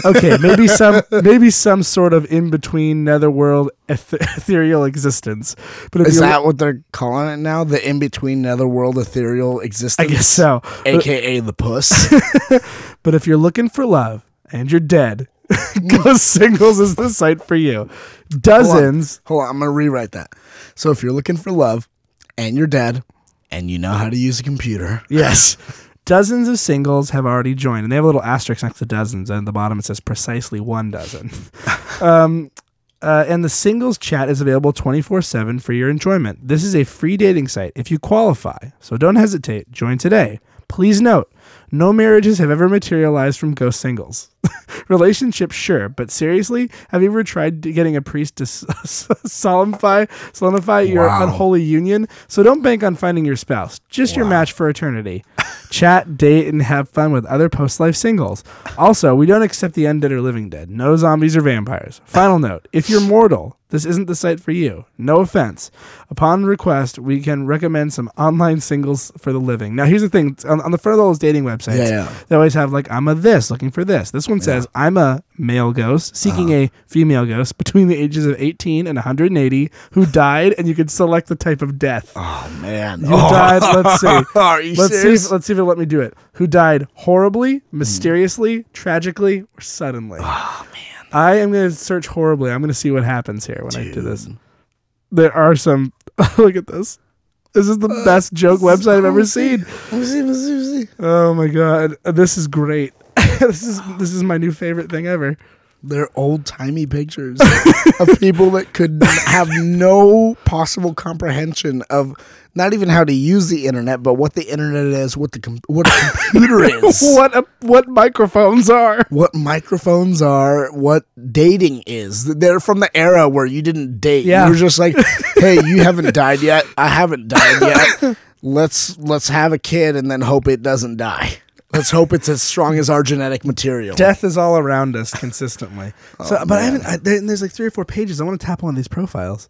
Okay, maybe some maybe some sort of in between netherworld eth- ethereal existence. But Is that what they're calling it now? The in between netherworld ethereal existence? I guess so. AKA the puss. But if you're looking for love and you're dead, Ghost Singles is the site for you. Dozens. Hold on, I'm gonna rewrite that. So if you're looking for love and you're dead and you know how to use a computer, Yes. Dozens of singles have already joined, and they have a little asterisk next to dozens, and at the bottom it says precisely one dozen. um, uh, and the singles chat is available 24 7 for your enjoyment. This is a free dating site if you qualify, so don't hesitate. Join today. Please note, no marriages have ever materialized from ghost singles. Relationships, sure, but seriously, have you ever tried getting a priest to solemnify, solidify your Wow. unholy union? So don't bank on finding your spouse, just your match for eternity. Chat, date, and have fun with other post life singles. Also, we don't accept the undead or living dead. No zombies or vampires. Final note if you're mortal, this isn't the site for you. No offense. Upon request, we can recommend some online singles for the living. Now, here's the thing on, on the front of all those dating websites, Yeah, yeah. they always have like, I'm a this, looking for this. This one says, I'm a male ghost seeking Uh-huh. a female ghost between the ages of 18 and 180 who died, and you can select the type of death. oh man, Who died? Let's see. Are you Let's see. serious? If, let's see if it let me do it. Who died horribly, Hmm. mysteriously, tragically, or suddenly? Oh man! I am going to search horribly. I'm going to see what happens here when I do this. There are some. look at this. This is the best joke website I've ever seen. Let me see, let me see, let me see. Oh my god, this is great. this is this is my new favorite thing ever. They're old timey pictures of people that could have no possible comprehension of not even how to use the internet, but what the internet is, what the com- what a computer is, what a, what microphones are. what microphones are, what dating is. They're from the era where you didn't date. Yeah. You were just like, hey, you haven't died yet. I haven't died yet. Let's let's have a kid and then hope it doesn't die. Let's hope it's as strong as our genetic material. Death is all around us consistently. so, Oh, but I haven't. I, there, there's like three or four pages. I want to tap on these profiles.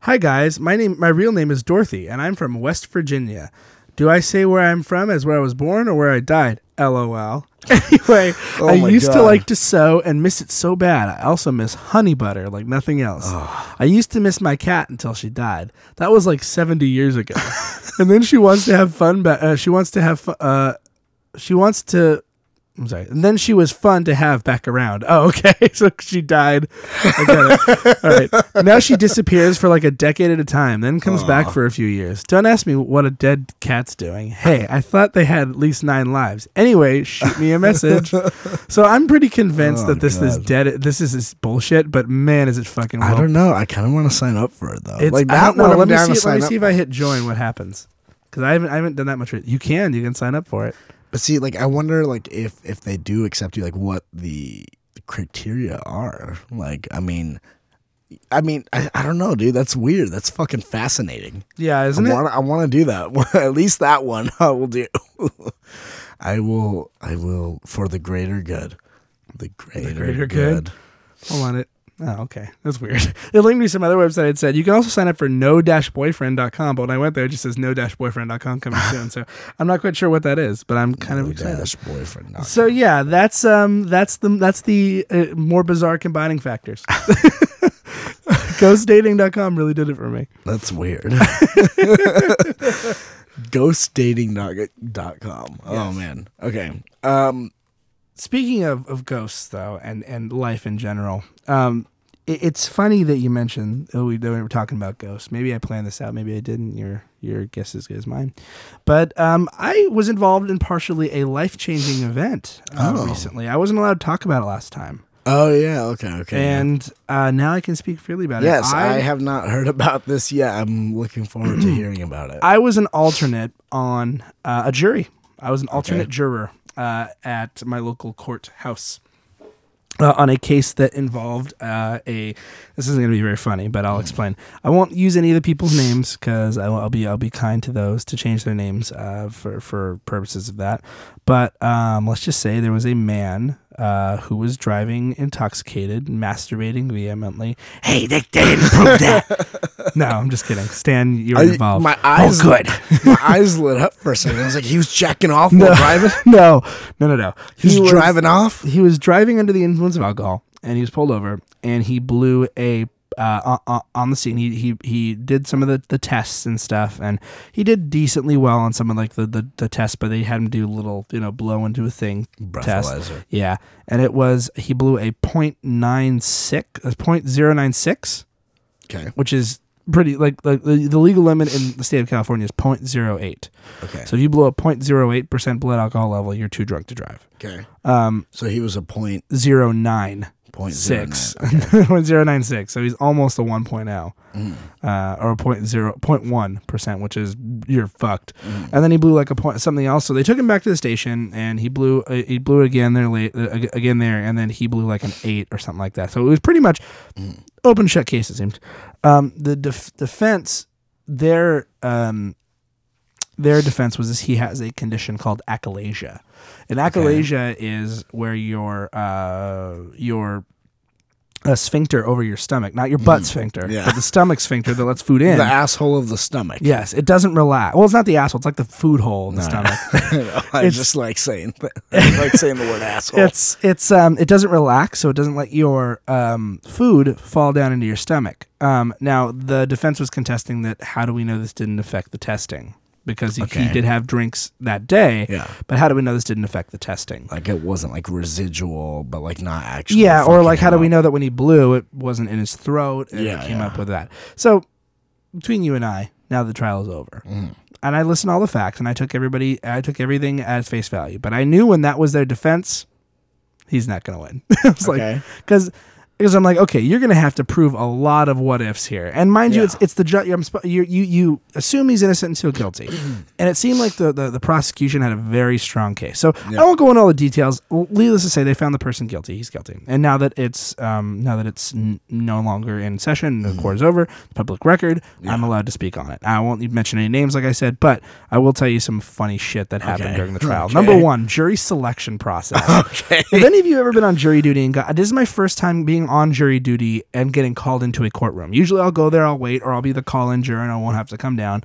Hi guys, my name, my real name is Dorothy, and I'm from West Virginia. Do I say where I'm from as where I was born or where I died? LOL. Anyway, Oh I used to like to sew and miss it so bad. I also miss honey butter like nothing else. I used to miss my cat until she died. That was like 70 years ago. and then she wants to have fun. Ba- uh, she wants to have. fu- Uh, she wants to. I'm sorry. And then she was fun to have back around. Oh, okay. So she died. I get it. All right. Now she disappears for like a decade at a time, then comes back for a few years. Don't ask me what a dead cat's doing. Hey, I thought they had at least nine lives. Anyway, shoot me a message. so I'm pretty convinced Oh, that this is dead. This is this bullshit. But man, is it fucking. I don't know. I kind of want to sign up for it though. It's, like that don't know. one, Let me see. Let me see if I hit join. What happens? Because I haven't. I haven't done that much. You can. You can sign up for it. But see, like I wonder, like if if they do accept you, like what the criteria are. Like, I mean, I mean, I, I don't know, dude. That's weird. That's fucking fascinating. Yeah, isn't I it? want I want to do that. At least that one I will do. I will. I will for the greater good. The greater, greater good. good? Hold on it. Oh, okay. That's weird. It linked me to some other website. It said you can also sign up for no-boyfriend.com, but when I went there, it just says no-boyfriend.com coming soon. So I'm not quite sure what that is, but I'm kind of No excited. dash boyfriend. So yeah, that's um that's the that's the uh, more bizarre combining factors. Ghostdating.com really did it for me. That's weird. Ghostdating.com. Oh man. Okay. Um. Speaking of, of ghosts though, and, and life in general, um, it, it's funny that you mentioned oh, we, that we were talking about ghosts. Maybe I planned this out, maybe I didn't. Your your guess is as good as mine. But um, I was involved in partially a life changing event uh, Oh. recently. I wasn't allowed to talk about it last time, Oh yeah. Okay. Okay. and uh, now I can speak freely about yes, it. Yes, I, have not heard about this yet. I'm looking forward to hearing about it. I was an alternate on uh, a jury. I was an alternate juror uh, at my local courthouse uh, on a case that involved uh, a. This isn't going to be very funny, but I'll explain. I won't use any of the people's names because I'll be I'll be kind to those to change their names uh, for for purposes of that. But um, let's just say there was a man uh, who was driving intoxicated, masturbating vehemently. Hey, they, they didn't prove that. no, I'm just kidding. Stan, you were I- involved. my eyes, Oh, good. my eyes lit up for a second. I was like, he was jacking off while driving. no, no, no, no. He was driving off. He was driving under the influence of alcohol, and he was pulled over, and he blew a uh, on, on the scene. He he he did some of the, the tests and stuff, and he did decently well on some of like the, the, the tests, but they had him do a little you know blow into a thing test. Breathalyzer. Yeah, and it was he blew a point nine six, a point zero nine six, Okay. which is pretty like like the, the legal limit in the state of California is 0.08. Okay. So if you blow a 0.08 percent blood alcohol level, you're too drunk to drive. Okay. Um, So he was a point zero nine point six, point zero nine six. So he's almost a 1.0, Mm. uh, or a point zero point one percent, which is you're fucked. Mm. And then he blew like a point something else. So they took him back to the station, and he blew uh, he blew it again there late uh, again there, and then he blew like an eight or something like that. So it was pretty much Mm. open shut case. It seemed. Um, the def- defense, their um, their defense was this: he has a condition called achalasia, and achalasia is where your uh, your a sphincter over your stomach, not your butt sphincter, Mm. Yeah. but the stomach sphincter that lets food in. The asshole of the stomach. yes, it doesn't relax. Well, it's not the asshole; it's like the food hole in the stomach. I It's- just like saying I like saying the word asshole. it's it's um it doesn't relax, so it doesn't let your um food fall down into your stomach. Um, now the defense was contesting that. How do we know this didn't affect the testing? Because he, he did have drinks that day. Yeah. But how do we know this didn't affect the testing? like it wasn't like residual, but like not actually. Yeah, or like how do we know that when he blew, it wasn't in his throat and Yeah, it came yeah. up with that. So between you and I, now the trial is over, Mm. and I listened to all the facts, and I took everybody, I took everything at face value. But I knew when that was their defense, he's not gonna win. I was Okay. like, because because I'm like, okay, you're gonna have to prove a lot of what ifs here, and mind you, it's it's the judge. Sp- you you you assume he's innocent until guilty, and it seemed like the, the the prosecution had a very strong case. So Yeah. I won't go into all the details. Needless to say, they found the person guilty. He's guilty, and now that it's um now that it's n- no longer in session, the court is over, public record. I'm allowed to speak on it. I won't mention any names, like I said, but I will tell you some funny shit that happened Okay. during the trial. Okay. Number one, jury selection process. Okay. Have any of you ever been on jury duty and got, this is my first time being on jury duty and getting called into a courtroom. Usually I'll go there, I'll wait, or I'll be the call in juror and I won't have to come down.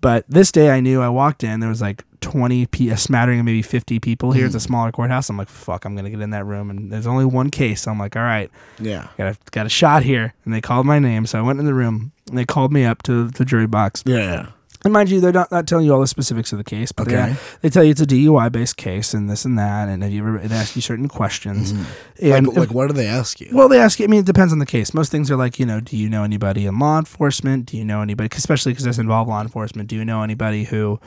But this day I knew I walked in, there was like 20, pe- a smattering of maybe 50 people here. It's a hmm. smaller courthouse. I'm like, fuck, I'm going to get in that room. And there's only one case. So I'm like, all right, Yeah. got a, got a shot here. And they called my name. So I went in the room and they called me up to the jury box. Yeah. And mind you, they're not, not telling you all the specifics of the case, but Okay. they, they tell you it's a DUI based case and this and that, and have you ever they ask you certain questions. Mm-hmm. And Like, like, what do they ask you? well, they ask you. I mean, it depends on the case. Most things are like, you know, do you know anybody in law enforcement? Do you know anybody, especially because this involve law enforcement? Do you know anybody who?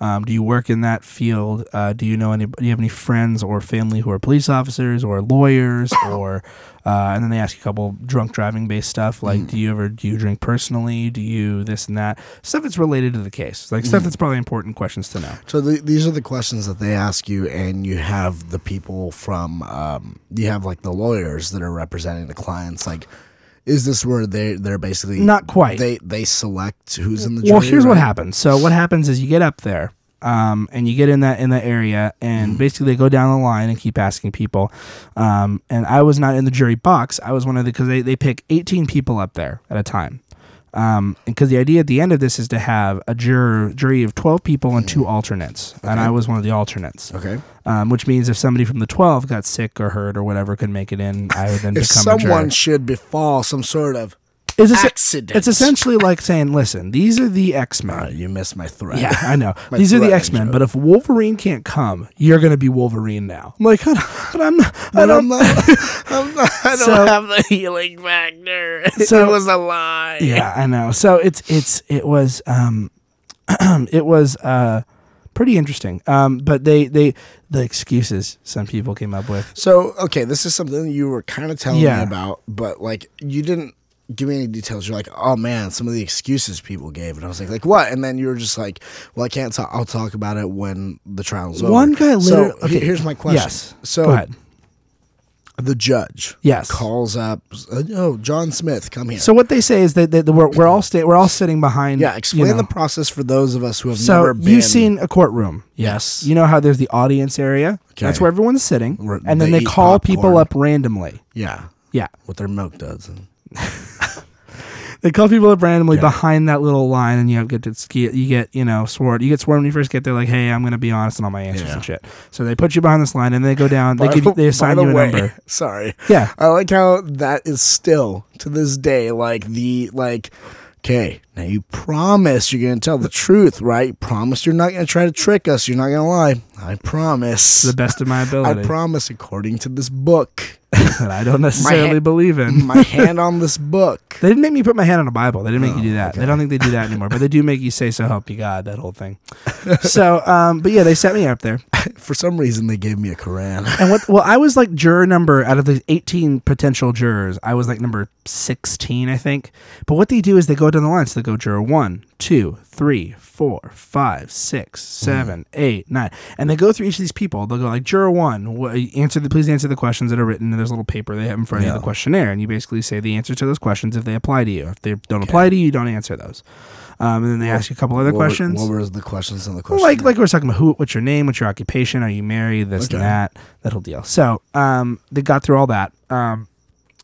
Um, do you work in that field? Uh, do you know any? Do you have any friends or family who are police officers or lawyers or? Uh, and then they ask you a couple drunk driving based stuff like, do you ever do you drink personally? Do you this and that stuff that's related to the case? Like stuff that's probably important questions to know. So the, these are the questions that they ask you, and you have the people from, um, you have like the lawyers that are representing the clients. Like, is this where they they're basically Not quite. They they select who's in the jury. Well, here's what happens. So what happens is you get up there, um, and you get in that in that area, and basically they go down the line and keep asking people. Um, and I was not in the jury box. I was one of the because they they pick 18 people up there at a time. Um, because the idea at the end of this is to have a juror jury of 12 people and two alternates, and I was one of the alternates. Okay. Um, which means if somebody from the 12 got sick or hurt or whatever could make it in, I would then If become a juror. someone should befall some sort of Accident. it's essentially like saying, "Listen, these are the X Men." You missed my threat. Yeah, I know. My These are the X Men. But if Wolverine can't come, you're gonna be Wolverine now. I'm like, but I'm not. I don't. I'm not, I'm not, I don't So- have the healing factor. So- it was a lie. yeah, I know. So it's it's it was um, it was uh, pretty interesting. Um, but they they the excuses some people came up with. So okay, this is something you were kind of telling Yeah. me about, but like you didn't give me any details. You're like, oh man, some of the excuses people gave, and I was like, like what? And then you were just like, well, I can't talk. I'll talk about it when the trial's over. One guy So okay, here's my question. Yes. So go ahead. the judge, Yes. calls up. uh, Oh, John Smith, come here. So what they say is that, that we're, we're all sta- we're all sitting behind. yeah, you explain know. the process for those of us who have So never been. you've seen a courtroom. Yes. You know how there's the audience area. Okay. That's where everyone's sitting, Where and then they they call people up randomly. Yeah, Yeah. with their milk duds. And, They call people up randomly Yeah. behind that little line, and you get to ski. You get you know sworn. You get sworn when you first get there. Like, hey, I'm gonna be honest in all my answers Yeah. and shit. So they put you behind this line, and they go down. They By give the- they assign by you a way, number. Sorry. Yeah. I like how that is still to this day like the like okay, now you promise you're gonna tell the truth, right? You promise you're not gonna try to trick us, you're not gonna lie. I promise. To the best of my ability. I promise according to this book. that I don't necessarily hand- believe in. My hand on this book. They didn't make me put my hand on a Bible. They didn't make you do Oh, that. They don't think they do that anymore. But they do make you say, "So help you God." That whole thing. so, um, but yeah, they set me up there. For some reason they gave me a Quran. And what? Well, I was like juror number out of the eighteen potential jurors. I was like number sixteen, I think. But what they do is they go down the line. So they go juror one, two, three, four, five, six, seven, eight, nine, and they go through each of these people. They'll go like juror one, wh- answer the please answer the questions that are written. And there's a little paper they have in front of you, the questionnaire, and you basically say the answer to those questions if they apply to you. If they don't apply to you, you don't answer those. Um, and then they ask you a couple other What were- questions. What were the questions on the question? like like we are talking about who what's your name what's your occupation are you married this Okay. and that that whole deal so um they got through all that um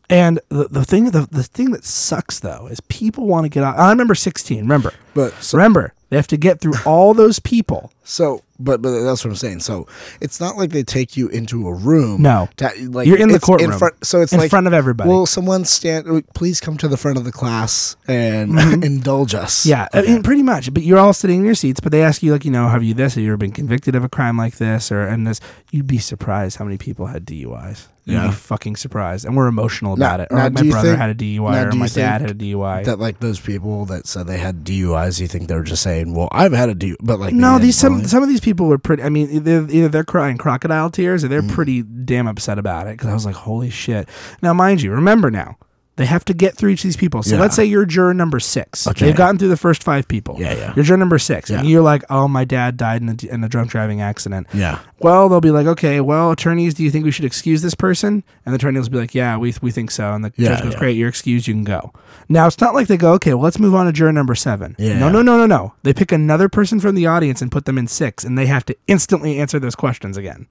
and the, the thing the, the thing that sucks though is people want to get out i remember 16 remember but so, remember they have to get through all those people. So but but that's what I'm saying. So it's not like they take you into a room. No. to- like You're in the courtroom. front, so it's in like front of everybody Will someone stand? Please come to the front of the class and indulge us. Mm-hmm. yeah I mean, pretty much but you're all sitting in your seats but they ask you like you know have you this have you ever been convicted of a crime like this or and this you'd be surprised how many people had duis You'd Yeah. be fucking surprised and we're emotional Now- about it or now like my brother think- had a dui now or my dad had a dui That like those people that said they had DUIs, you think they're just saying, "Well, I've had a DUI," but like No, these some really. some of these people were pretty. I mean, either, either they're crying crocodile tears or they're mm. pretty damn upset about it because I was like, holy shit. Now, mind you, remember now. They have to get through each of these people. So Yeah. let's say you're juror number six. Okay. They've gotten through the first five people. Yeah, yeah. You're juror number six. And you're like, oh, my dad died in a, in a drunk driving accident. Yeah. Well, they'll be like, okay, well, attorneys, do you think we should excuse this person? And the attorneys will be like, yeah, we, we think so. And the Yeah, judge goes, yeah. great, you're excused, you can go. Now, it's not like they go, okay, well, let's move on to juror number seven. Yeah. No, no, no, no, no. They pick another person from the audience and put them in six, and they have to instantly answer those questions again.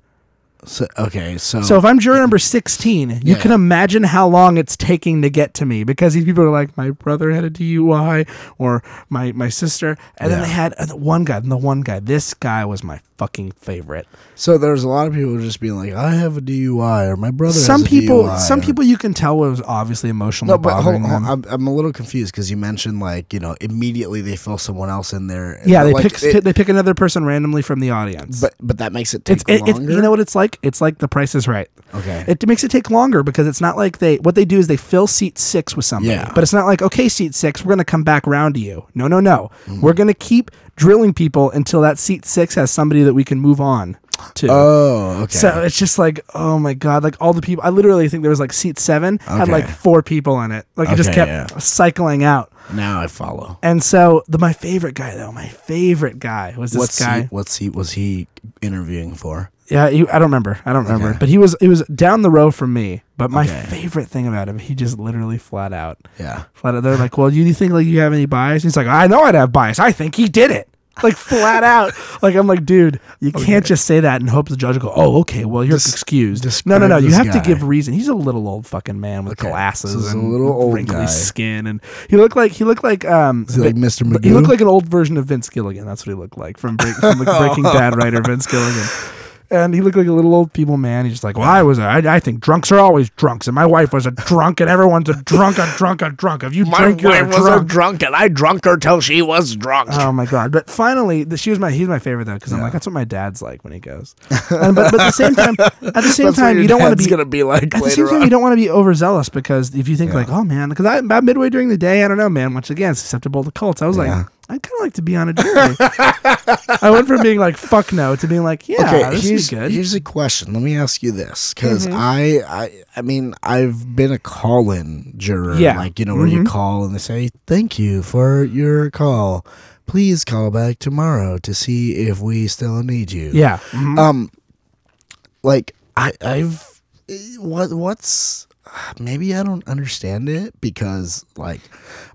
So okay, so So if I'm juror number 16, you Yeah. can imagine how long it's taking to get to me because these people are like, my brother had a DUI or my, my sister. And then Yeah. they had uh, one guy, and the one guy, this guy was my fucking favorite. so there's a lot of people just being like, I have a DUI or my brother. some has a people DUI, some or- people you can tell was obviously emotionally No, but hold, hold. I'm, I'm a little confused because you mentioned like you know immediately they fill someone else in there. yeah, they like, pick it- they pick another person randomly from the audience. but but that makes it take it's it, it's you know what it's like. It's like The Price is Right. Okay. It makes it take longer because it's not like they what they do is they fill seat six with somebody, Yeah. but it's not like okay, seat six, we're gonna come back around to you. No, no, no. Mm. We're gonna keep drilling people until that seat six has somebody that we can move on to. oh, okay. So it's just like, oh my god! Like all the people, I literally think there was like seat seven had Okay. like four people in it. Like it just Okay, kept yeah. cycling out. now I follow. And so the my favorite guy though, my favorite guy was this What guy. seat? What seat was he interviewing for? Yeah, he, I don't remember. I don't remember. Okay. But he was it was down the row from me. But my Okay. favorite thing about him, he just literally flat out, Yeah. flat out. They're like, "Well, you, you think like you have any bias?" He's like, "I know I'd have bias. I think he did it." Like flat out. Like I'm like, dude, you can't just say that and hope the judge will go, "Oh, okay, well you're Des- excused." No, no, no. You have to give reason. He's a little old fucking man with Okay, glasses so he's a little old wrinkly guy. skin, and he looked like he looked like um like Mr. he looked like an old version of Vince Gilligan. That's what he looked like from, break, from the Breaking Bad writer Vince Gilligan. And he looked like a little old people man. He's just like, well, I was. A, I, I think drunks are always drunks, and my wife was a drunk, and everyone's a drunk, a drunk, a drunk. If you drink, you're a drunk. a drunk, and I drunk her till she was drunk. Oh my god! But finally, the, she was my he's my favorite though because I'm like that's what my dad's like when he goes. And, but, but at the same time, at the same That's what time, your you don't want to dad's be gonna be like at the later same time, on. you don't want to be overzealous because if you think like, oh man, because I about midway during the day, I don't know, man. Once again, it's susceptible to cults. I was Yeah. like, I'd kind of like to be on a jury. I went from being like fuck no to being like, yeah, okay, this here's is good. here's a question. Let me ask you this, because Mm-hmm. I, I, I mean, I've been a call-in juror, Yeah. like you know, where you Mhm. call and they say, "Thank you for your call. Please call back tomorrow to see if we still need you." yeah, mhm. Um, like I, I've what what's maybe I don't understand it because like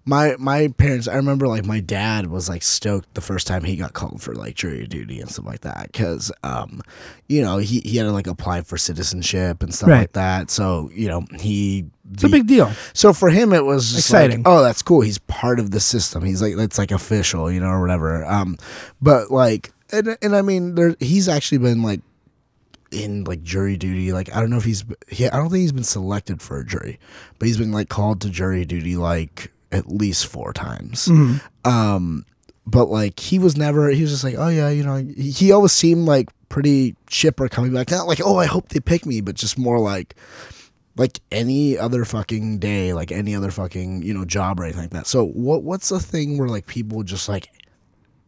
my my parents I remember like my dad was like stoked the first time he got called for like jury duty and stuff like that because um you know he, he had to like apply for citizenship and stuff Right. like that so you know he it's a big deal. so for him, it was Exciting. Like, oh, that's cool. He's part of the system. He's like that's like official, you know, or whatever. Um, but like, and and I mean, there he's actually been like in like jury duty. Like I don't know if he's he, I don't think he's been selected for a jury, but he's been like called to jury duty like at least four times. Mhm. Um, but like he was never. He was just like, oh yeah, you know. He, he always seemed like pretty chipper coming back. Not like, oh, I hope they pick me, but just more like like any other fucking day, like any other fucking you know job or anything like that. So what what's the thing where like people just like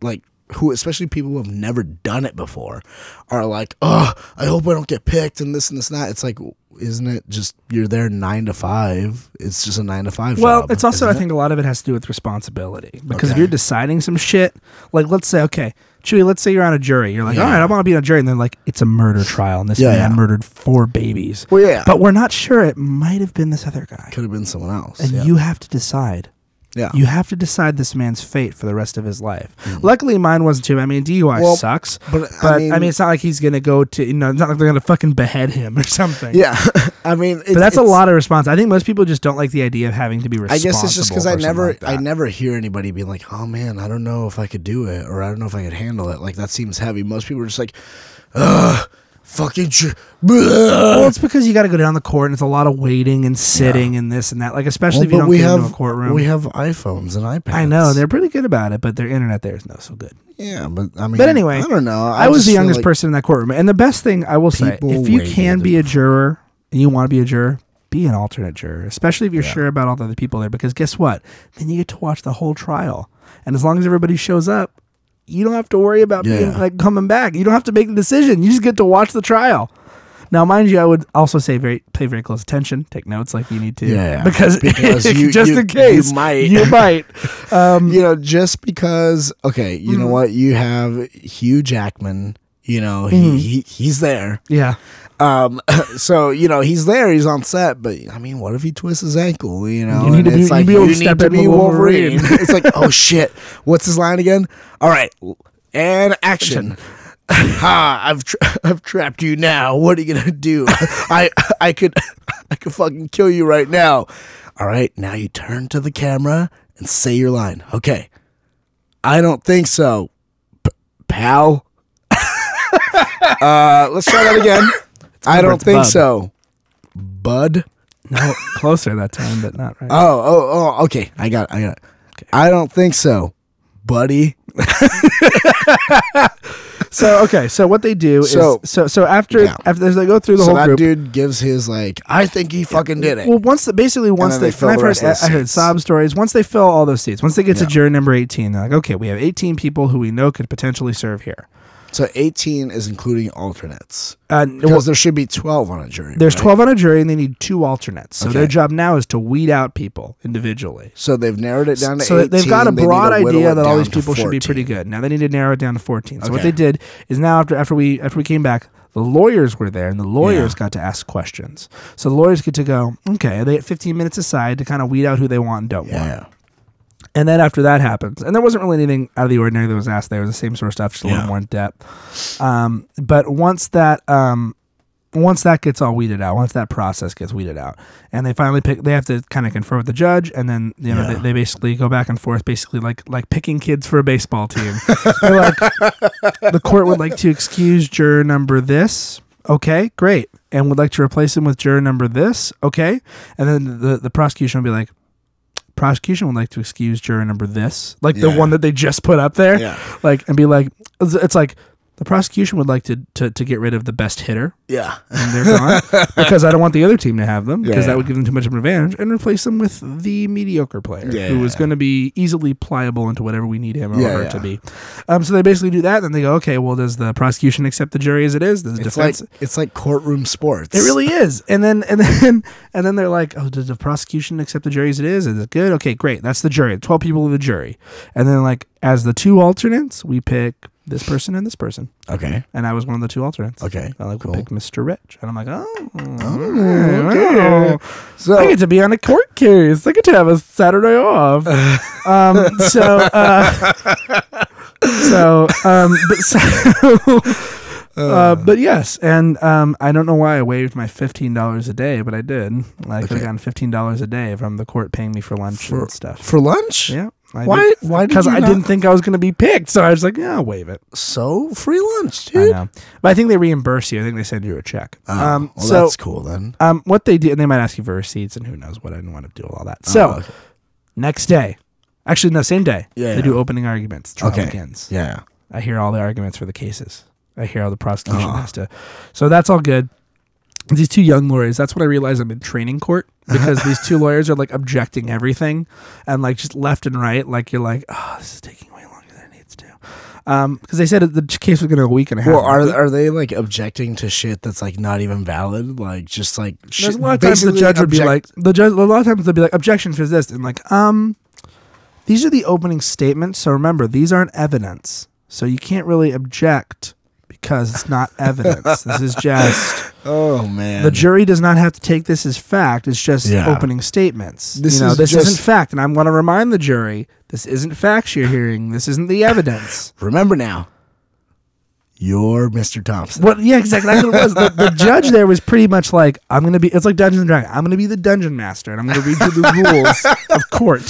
like who especially people who have never done it before are like, oh, I hope I don't get picked and this and this and that. It's like, isn't it just you're there nine to five? It's just a nine to five. Well, job, it's also I it? think a lot of it has to do with responsibility because if you're deciding some shit, like let's say, okay, Chewy, let's say you're on a jury. You're like, Yeah. all right, I want to be on a jury, and then like it's a murder trial, and this Yeah, man yeah. murdered four babies. Well, yeah, But we're not sure. It might have been this other guy, could have been someone else. and you have to decide. Yeah. You have to decide this man's fate for the rest of his life. Luckily, mine wasn't too. I mean, DUI Mm. Well, sucks, but, but I mean, it's not like he's gonna go to. You know, it's not like they're gonna fucking behead him or something. yeah. I mean, But that's a lot of response. I think most people just don't like the idea of having to be I guess it's just because I never, like I never hear anybody being like, "Oh man, I don't know if I could do it," or "I don't know if I could handle it." Like that seems heavy. Most people are just like, "Ugh, fucking." Well, it's because you got to go down the court, and it's a lot of waiting and sitting and this and that. Like especially if you don't we get have into a courtroom. we have iPhones and iPads. I know they're pretty good about it, but their internet there is no so good. yeah, but I mean, But anyway, I don't know. I, was the youngest like- person in that courtroom, and the best thing I will say, if you can be a juror and you want to be a juror, be an alternate juror, especially if you're Yeah. sure about all the other people there. Because guess what? Then you get to watch the whole trial, and as long as everybody shows up, you don't have to worry about being like coming back. You don't have to make the decision. You just get to watch the trial. Now, mind you, I would also say very pay very close attention, take notes like you need to, Yeah, yeah. because, Because you- just you- in case you might. you might. Um, you know, just because okay, you Mm-hmm. know what, you have Hugh Jackman, you know, he, Mm-hmm. he he's there. yeah, Um, so you know he's there, he's on set, but I mean, what if he twists his ankle? You know, You need And to be- it's like be able to you need to be Wolverine. Wolverine. it's like, oh shit, what's his line again? All right, and action. ha! I've tra- I've trapped you now. What are you gonna do? I I could I could fucking kill you right now. All right, now you turn to the camera and say your line. Okay. I don't think so, p- pal. Uh, let's try that again. I don't it's think so, bud. no, closer that time, but not right. Oh, oh, oh. Okay, I got, it, I got. It. I don't think so, buddy. So okay, so what they do So- is so so after Yeah. after they go through the so whole that group. dude gives his like, I think he fucking did it. Well, once the, basically once they, they fill I've the heard, rest I heard sob stories. Once they fill all those seats, once they get to jury number eighteen, they're like, okay, we have eighteen people who we know could potentially serve here. So eighteen is including alternates Uh, because well, there should be twelve on a jury. there's right? twelve on a jury, and they need two alternates. So their job now is to weed out people individually. So they've narrowed it down to So 18. they've got a broad idea that all these people should be pretty good. Now they need to narrow it down to fourteen. So what they did is now after after we after we came back, the lawyers were there, and the lawyers Yeah. got to ask questions. So the lawyers get to go, okay, they get fifteen minutes aside to kind of weed out who they want and don't want. And then after that happens, and there wasn't really anything out of the ordinary that was asked. There It was the same sort of stuff, just a Yeah. little more in depth. Um, but once that um, once that gets all weeded out, once that process gets weeded out, and they finally pick, they have to kind of confer with the judge, and then you know Yeah. they, they basically go back and forth, basically like like picking kids for a baseball team. Like, the court would like to excuse juror number this. Okay, great, and would like to replace him with juror number this. Okay, and then the the prosecution would be like, prosecution would like to excuse juror number this, like the Yeah. one that they just put up there, Yeah. like and be like, it's, it's like the prosecution would like to, to to get rid of the best hitter Yeah. and they're gone because I don't want the other team to have them because Yeah. that would give them too much of an advantage and replace them with the mediocre player Yeah. who is going to be easily pliable into whatever we need him or her to be. Um, so they basically do that, and then they go, okay, well, does the prosecution accept the jury as it is? Does the It's like defense? it's like courtroom sports. it really is, and then and then and then they're like, "Oh, does the prosecution accept the jury as it is? Is it good? Okay, great. That's the jury. Twelve people of the jury, and then like as the two alternates, we pick this person and this person, Okay. and I was one of the two alternates. Okay. I like cool. we picked Mr. Rich, and I'm like, oh, okay. wow. So I get to be on a court case. I get to have a Saturday off. um, so, uh, so, um, but, so, uh, but yes, and um, I don't know why I waived my fifteen dollars a day, but I did. I could have Okay. gotten fifteen dollars a day from the court paying me for lunch For- and stuff. for lunch? yeah. I Why- why Because I not- didn't think I was going to be picked, so I was like, "Yeah, I'll waive it." So free lunch, I dude. know, but I think they reimburse you. I think they send you a check. Oh, um, well, so that's cool then. um, what they do, and they might ask you for receipts, and who knows what I didn't want to do all that. So Oh, okay. next day, actually, no, same day, Yeah, they yeah. do opening arguments. Trial Okay. begins. yeah. I hear all the arguments for the cases. I hear all the prosecution Oh. has to. So that's all good. These two young lawyers, that's when I realized I'm in training court because these two lawyers are like objecting everything and like just left and right. Like you're like, oh, this is taking way longer than it needs to. Um, because they said the case was going to go a week and a half. Well, are are they like objecting to shit that's like not even valid? Like just like There's shit, a lot of times the judge would be like, the judge. A lot of times they'll be like, objections for this, and like, um, these are the opening statements. So remember, these aren't evidence. So you can't really object because it's not evidence. this is just "Oh man, the jury does not have to take this as fact. It's just Yeah. opening statements. This you know, is this just- isn't fact, and I'm going to remind the jury this isn't facts you're hearing. This isn't the evidence. remember now, you're Mr. Thompson." What? Yeah, exactly. That's what it was. The, the judge there was pretty much like, "I'm gonna be." It's like Dungeons and Dragons. I'm gonna be the dungeon master, and I'm gonna read you the rules of court.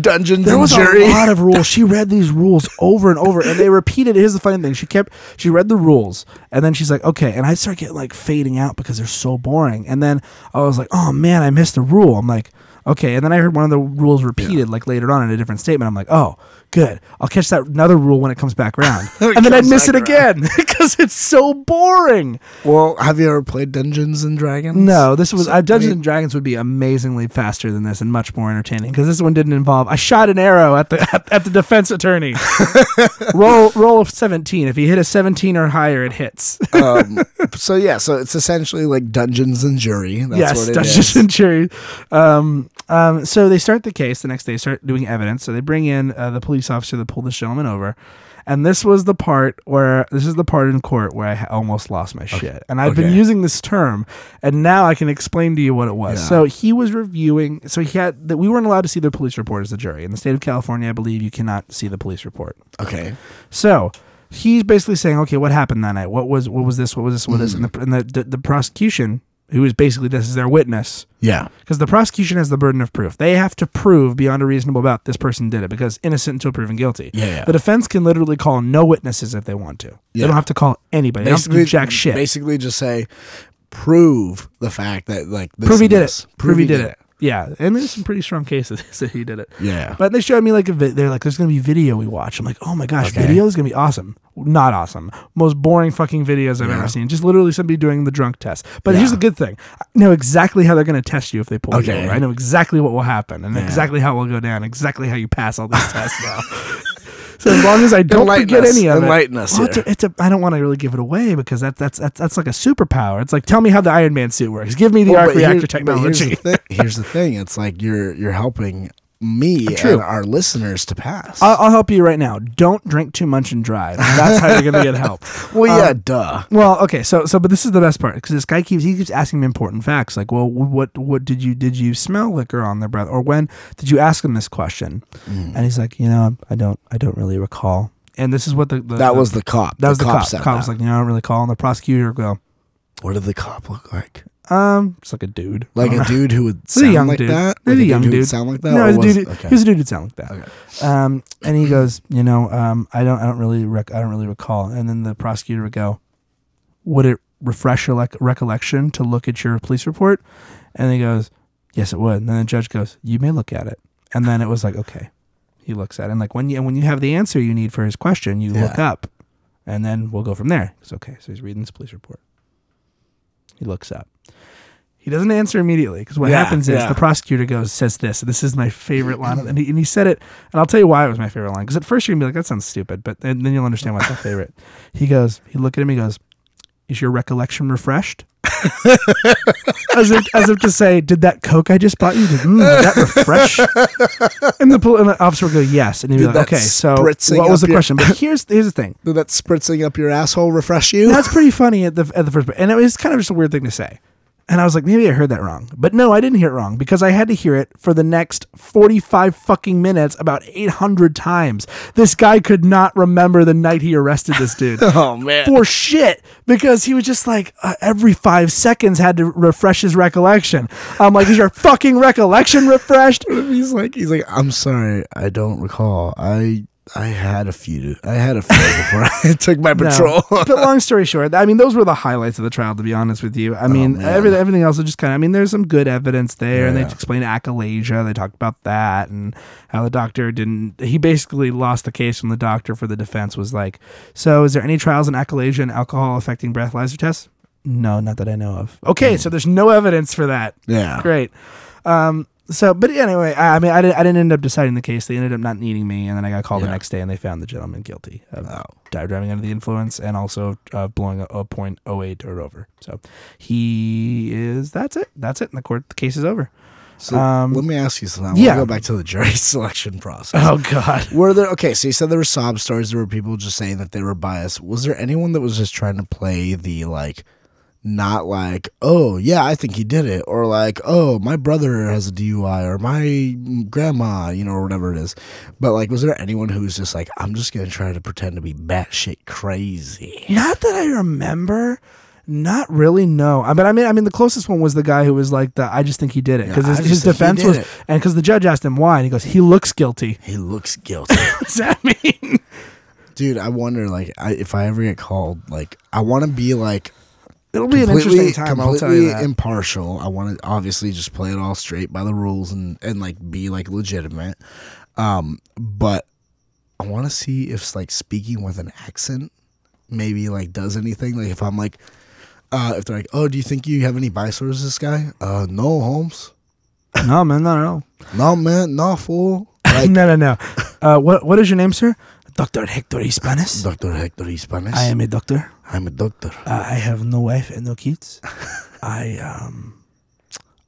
Dungeons There and was jury. a lot of rules. She read these rules over and over, and they repeated. Here's the funny thing: she kept she read the rules, and then she's like, "Okay," and I start getting like fading out because they're so boring. And then I was like, "Oh man, I missed a rule." I'm like, Okay, and then I heard one of the rules repeated like later on in a different statement. I'm like, oh, good. I'll catch that another rule when it comes back around, and then I'd miss it back again because it's so boring. Well, have you ever played Dungeons and Dragons? No, this was So, uh, Dungeons I mean- and Dragons would be amazingly faster than this and much more entertaining because this one didn't involve. I shot an arrow at the at, at the defense attorney. roll roll of seventeen. If you hit a seventeen or higher, it hits. um, so yeah, so it's essentially like Dungeons and Jury. That's yes, what it Dungeons is. and Jury. Um, um, so they start the case the next day, start doing evidence. So they bring in uh, the police officer that pulled this gentleman over. And this was the part where this is the part in court where I almost lost my shit. And I've been using this term, and now I can explain to you what it was. Yeah. So he was reviewing. So he had that we weren't allowed to see the police report as the jury in the state of California. I believe you cannot see the police report. Okay. So he's basically saying, okay, what happened that night? What was what was this? What was this? What was this? Mm. And, the, and the, the the prosecution, who is basically this is their witness, Yeah. because the prosecution has the burden of proof. They have to prove beyond a reasonable doubt this person did it because innocent until proven guilty. Yeah, yeah. The defense can literally call no witnesses if they want to. They don't have to call anybody. They don't have to do jack shit. Basically, just say, prove the fact that like this prove he did this. it. Prove he did it. Yeah, and there's some pretty strong cases that he did it. Yeah. But they showed me like a vi- they're like, there's gonna be video we watch. I'm like, oh my gosh, Okay. video is gonna be awesome. Not awesome. Most boring fucking videos I've Yeah. ever seen. Just literally somebody doing the drunk test. But here's the good thing: I know exactly how they're gonna test you if they pull you Okay. over. I know exactly what will happen and Yeah. exactly how it will go down. Exactly how you pass all these tests now. So as long as I don't Enlighten forget us. any of Enlighten it, us Well, it's a, it's a. I don't want to really give it away because that, that's that's that's like a superpower. It's like tell me how the Iron Man suit works. Give me the Well, arc reactor here- technology. Here's the, thi- here's the thing. It's like you're you're helping me True. and our listeners to pass. I'll, I'll help you right now. Don't drink too much and drive. That's how you're gonna get help. well, yeah, um, duh. Well, okay, so so but this is the best part because this guy keeps he keeps asking me important facts like, well, what what did you did you smell liquor on their breath or when did you ask him this question? Mm. And he's like, you know, I don't I don't really recall. And this is what the, the That the- was the cop. that was the cop. said cop was that. like, you know, I don't really recall. And the prosecutor go, what did the cop look like? Um, it's like a dude, Like a dude who would He's a sound young like dude. that. Like a young who would dude. sound like that. No, or he's a was- dude. okay. He was a dude who'd sound like that. Okay. Um, and he goes, you know, um, I don't, I don't really, rec- I don't really recall. And then the prosecutor would go, would it refresh your like recollection to look at your police report? And he goes, yes, it would. And then the judge goes, you may look at it. And then it was like, okay, he looks at it. And like when you, and when you have the answer you need for his question, you look up, and then we'll go from there. It's okay. So he's reading this police report. He looks up. He doesn't answer immediately because what Yeah, happens is yeah. the prosecutor goes says this. This is my favorite line, and he, and he said it. And I'll tell you why it was my favorite line. Because at first you're gonna be like, "That sounds stupid," but then, then you'll understand why it's my favorite. He goes, he look at him, he goes, "Is your recollection refreshed?" as if as if to say, "Did that Coke I just bought you? Did, mm, did that refresh?" and the, and the officer would go, "Yes," and he'd be Did like, "Okay, so what was the your- question?" But here's here's the thing. Did that spritzing up your asshole refresh you? That's pretty funny at the at the first, and it was kind of just a weird thing to say. And I was like, maybe I heard that wrong, but no, I didn't hear it wrong because I had to hear it for the next forty-five fucking minutes, about eight hundred times. This guy could not remember the night he arrested this dude. oh man. For shit, because he was just like uh, every five seconds had to refresh his recollection. I'm like, is your fucking recollection refreshed? he's like he's like I'm sorry, I don't recall. I I had a few. I had a few before I took my No. patrol. but long story short, I mean, those were the highlights of the trial. To be honest with you, I mean, Oh, man. everything, everything else is just kind of. I mean, there's some good evidence there, and they Yeah. explained achalasia. They talked about that and how the doctor didn't. He basically lost the case from the doctor for the defense. Was like, so is there any trials in achalasia and alcohol affecting breathalyzer tests? No, not that I know of. Okay, so there's no evidence for that. yeah. Great. Um, so, but anyway, I, I mean, I didn't, I didn't end up deciding the case. They ended up not needing me, and then I got called the Yeah. next day, and they found the gentleman guilty of Oh. di- driving under the influence and also uh, blowing a, a point oh eight or over. So he is. That's it. That's it. And the court, the case is over. So Um, let me ask you something. I yeah. want to go back to the jury selection process. Oh God. Were there okay? So you said there were sob stories. There were people just saying that they were biased. Was there anyone that was just trying to play the like, not like, oh yeah, I think he did it, or like, oh my brother has a DUI, or my grandma, you know, or whatever it is. But like, was there anyone who was just like, I'm just gonna try to pretend to be batshit crazy? Not that I remember. Not really. No. I mean, I mean, I mean, the closest one was the guy who was like, the, "I just think he did it," because Yeah, his, his defense was, it. and because the judge asked him why, and he goes, "He looks guilty." He looks guilty. what does that mean? dude i wonder like I, if i ever get called like i want to be like it'll be an interesting time. I'll tell you that. impartial. I want to obviously just play it all straight by the rules and and like be like legitimate. Um, but I want to see if like speaking with an accent maybe like does anything. Like if I'm like, uh, if they're like, oh, do you think you have any biceps, this guy? Uh, no, Holmes. no, man, no, no, No, man, no fool. no, Like no, no. no. Uh, what what is your name, sir? Doctor Hector Hispanis. Doctor Hector Hispanis. I am a doctor. I'm a doctor. Uh, I have no wife and no kids. I um,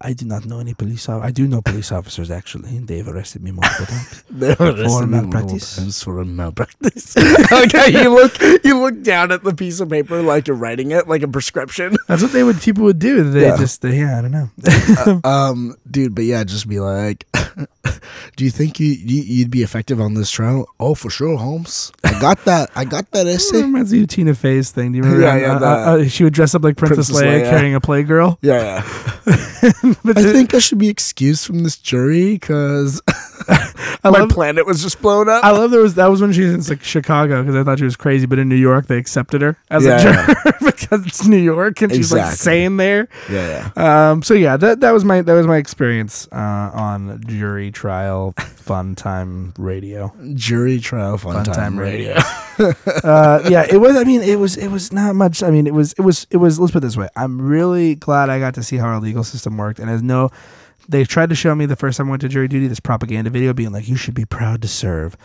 I do not know any police. Of- I do know police officers actually. They've arrested me multiple times. They were listening malpractice? multiple times For a malpractice. okay, you look you look down at the piece of paper like you're writing it like a prescription. That's what they would people would do. They Yeah. just they, yeah, I don't know. um, dude, but yeah, just be like, do you think you, you you'd be effective on this trial? Oh, for sure, Holmes. I got that. I got that It essay. reminds me of Tina Fey's thing. Do you remember? Yeah, that? yeah, Uh, uh, uh, she would dress up like Princess, Princess Leia, Leia. carrying a playgirl. Yeah, yeah. I think I should be excused from this jury because I my love, planet was just blown up. I love there was that was when she was in like Chicago because I thought she was crazy, but in New York they accepted her as Yeah, a juror because it's New York and she's like Exactly. saying there. yeah, yeah. Um, so yeah, that that was my that was my experience uh, on jury trial fun time radio. Jury trial, fun, Fun time, time radio. uh, yeah, it was. I mean, it was. It was not much. I mean, it was. It was. It was. Let's put it this way. I'm really glad I got to see how our legal system worked. And as no, they tried to show me the first time I went to jury duty this propaganda video, being like, "You should be proud to serve."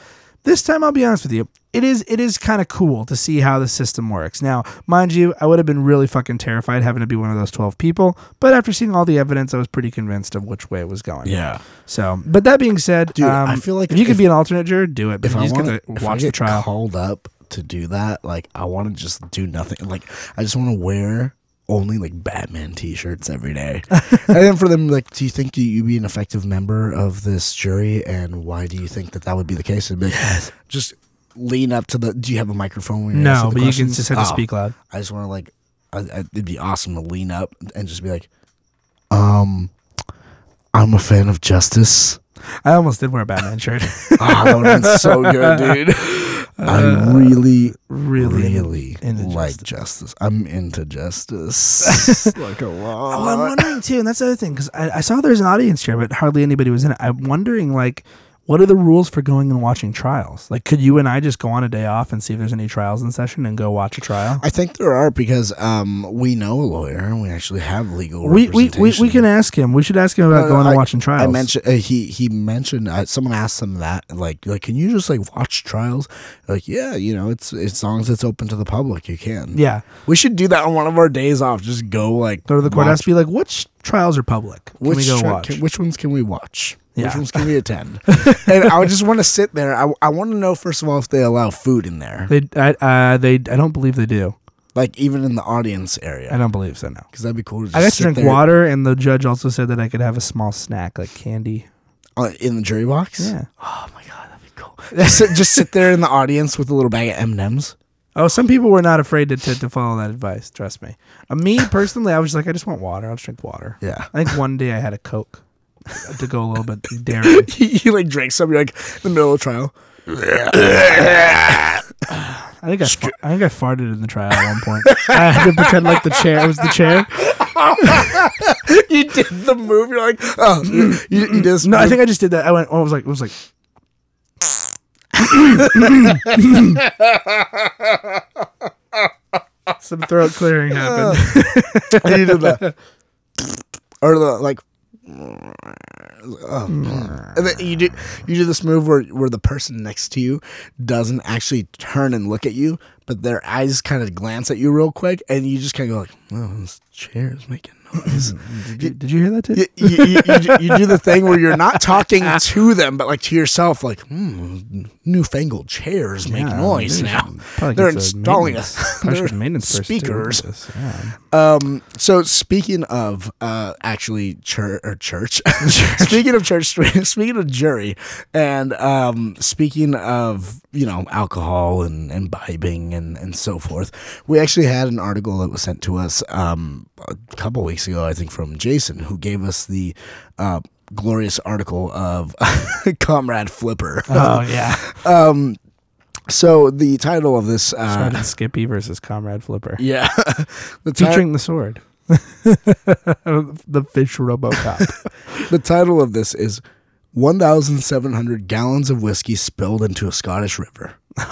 This time, I'll be honest with you. It is. It is kind of cool to see how the system works. Now, mind you, I would have been really fucking terrified having to be one of those twelve people. But after seeing all the evidence, I was pretty convinced of which way it was going. Yeah. So, but that being said, Dude, um, I feel like if you could be an alternate juror, do it. If you I want to to watch the trial. called up to do that, like I want to just do nothing. Like I just want to wear only like Batman T-shirts every day, and then for them, like, do you think you you'd be an effective member of this jury, and why do you think that that would be the case? Be like, just lean up to the. Do you have a microphone? When No, but you can just have to Oh, speak loud. I just want to like, I, I, it'd be awesome to lean up and just be like, um, I'm a fan of justice. I almost did wear a Batman shirt. Oh, that would have been so good, dude. I uh, really, really, really into like justice. justice. I'm into justice. like a Oh, I'm wondering too, and that's the other thing because I, I saw there's an audience here, but hardly anybody was in it. I'm wondering like, what are the rules for going and watching trials? Like, could you and I just go on a day off and see if there's any trials in session and go watch a trial? I think there are because um, we know a lawyer and we actually have legal. We, we, we, we can ask him. We should ask him about No, no, going and watching trials. I mentioned uh, he he mentioned uh, someone asked him that like like can you just like watch trials? Like yeah, you know it's as long as it's open to the public, you can. yeah, we should do that on one of our days off. Just go like go to the courthouse. watch- Be like, which trials are public? Can Which we go tri- watch? can- which ones can we watch? Which ones can we attend? and I just want to sit there. I, I want to know first of all if they allow food in there, they, I, uh, they, I don't believe they do. like even in the audience area. I don't believe so. No. because that'd be cool. To just I got to drink there, water, and the judge also said that I could have a small snack like candy. uh, in the jury box. Yeah. Oh my god, that'd be cool. just, sit, just sit there in the audience with a little bag of M M's. Oh, some people were not afraid to, to, to follow that advice. Trust me. Uh, me personally, I was like, I just want water. I'll just drink water. Yeah. I think one day I had a Coke to go a little bit daring. you like drink some. You're like in the middle of the trial. I think I, fa- I think I farted in the trial at one point. I had to pretend like the chair was the chair. you did the move. You're like, oh, you, you, you did this. No, I think I just did that. I went. I was like, it was like. Some throat clearing happened. you did that, or the like. oh. Hmm. And then you do you do this move where where the person next to you doesn't actually turn and look at you, but their eyes kind of glance at you real quick, and you just kind of go like, "Oh, this chair is making noise." Did you, did you hear that too? you, you, you, do- the thing where you're not talking to them, but like to yourself, like, hmm, newfangled chairs make Yeah, noise now. They're installing a, maintenance- probably they're maintenance person too look at speakers. Yeah. Um, so speaking of uh, actually church or church, speaking of church, speaking of jury, and um, speaking of you know alcohol and and imbibing and and so forth, we actually had an article that was sent to us um, a couple weeks ago, I think, from Jason, who gave us the. Uh, glorious article of comrade flipper Oh yeah. um, So the title of this, uh, Sergeant Skippy versus Comrade Flipper. yeah, the, ti- Featuring the sword. the fish Robocop. the title of this is 1,700 gallons of whiskey spilled into a Scottish river.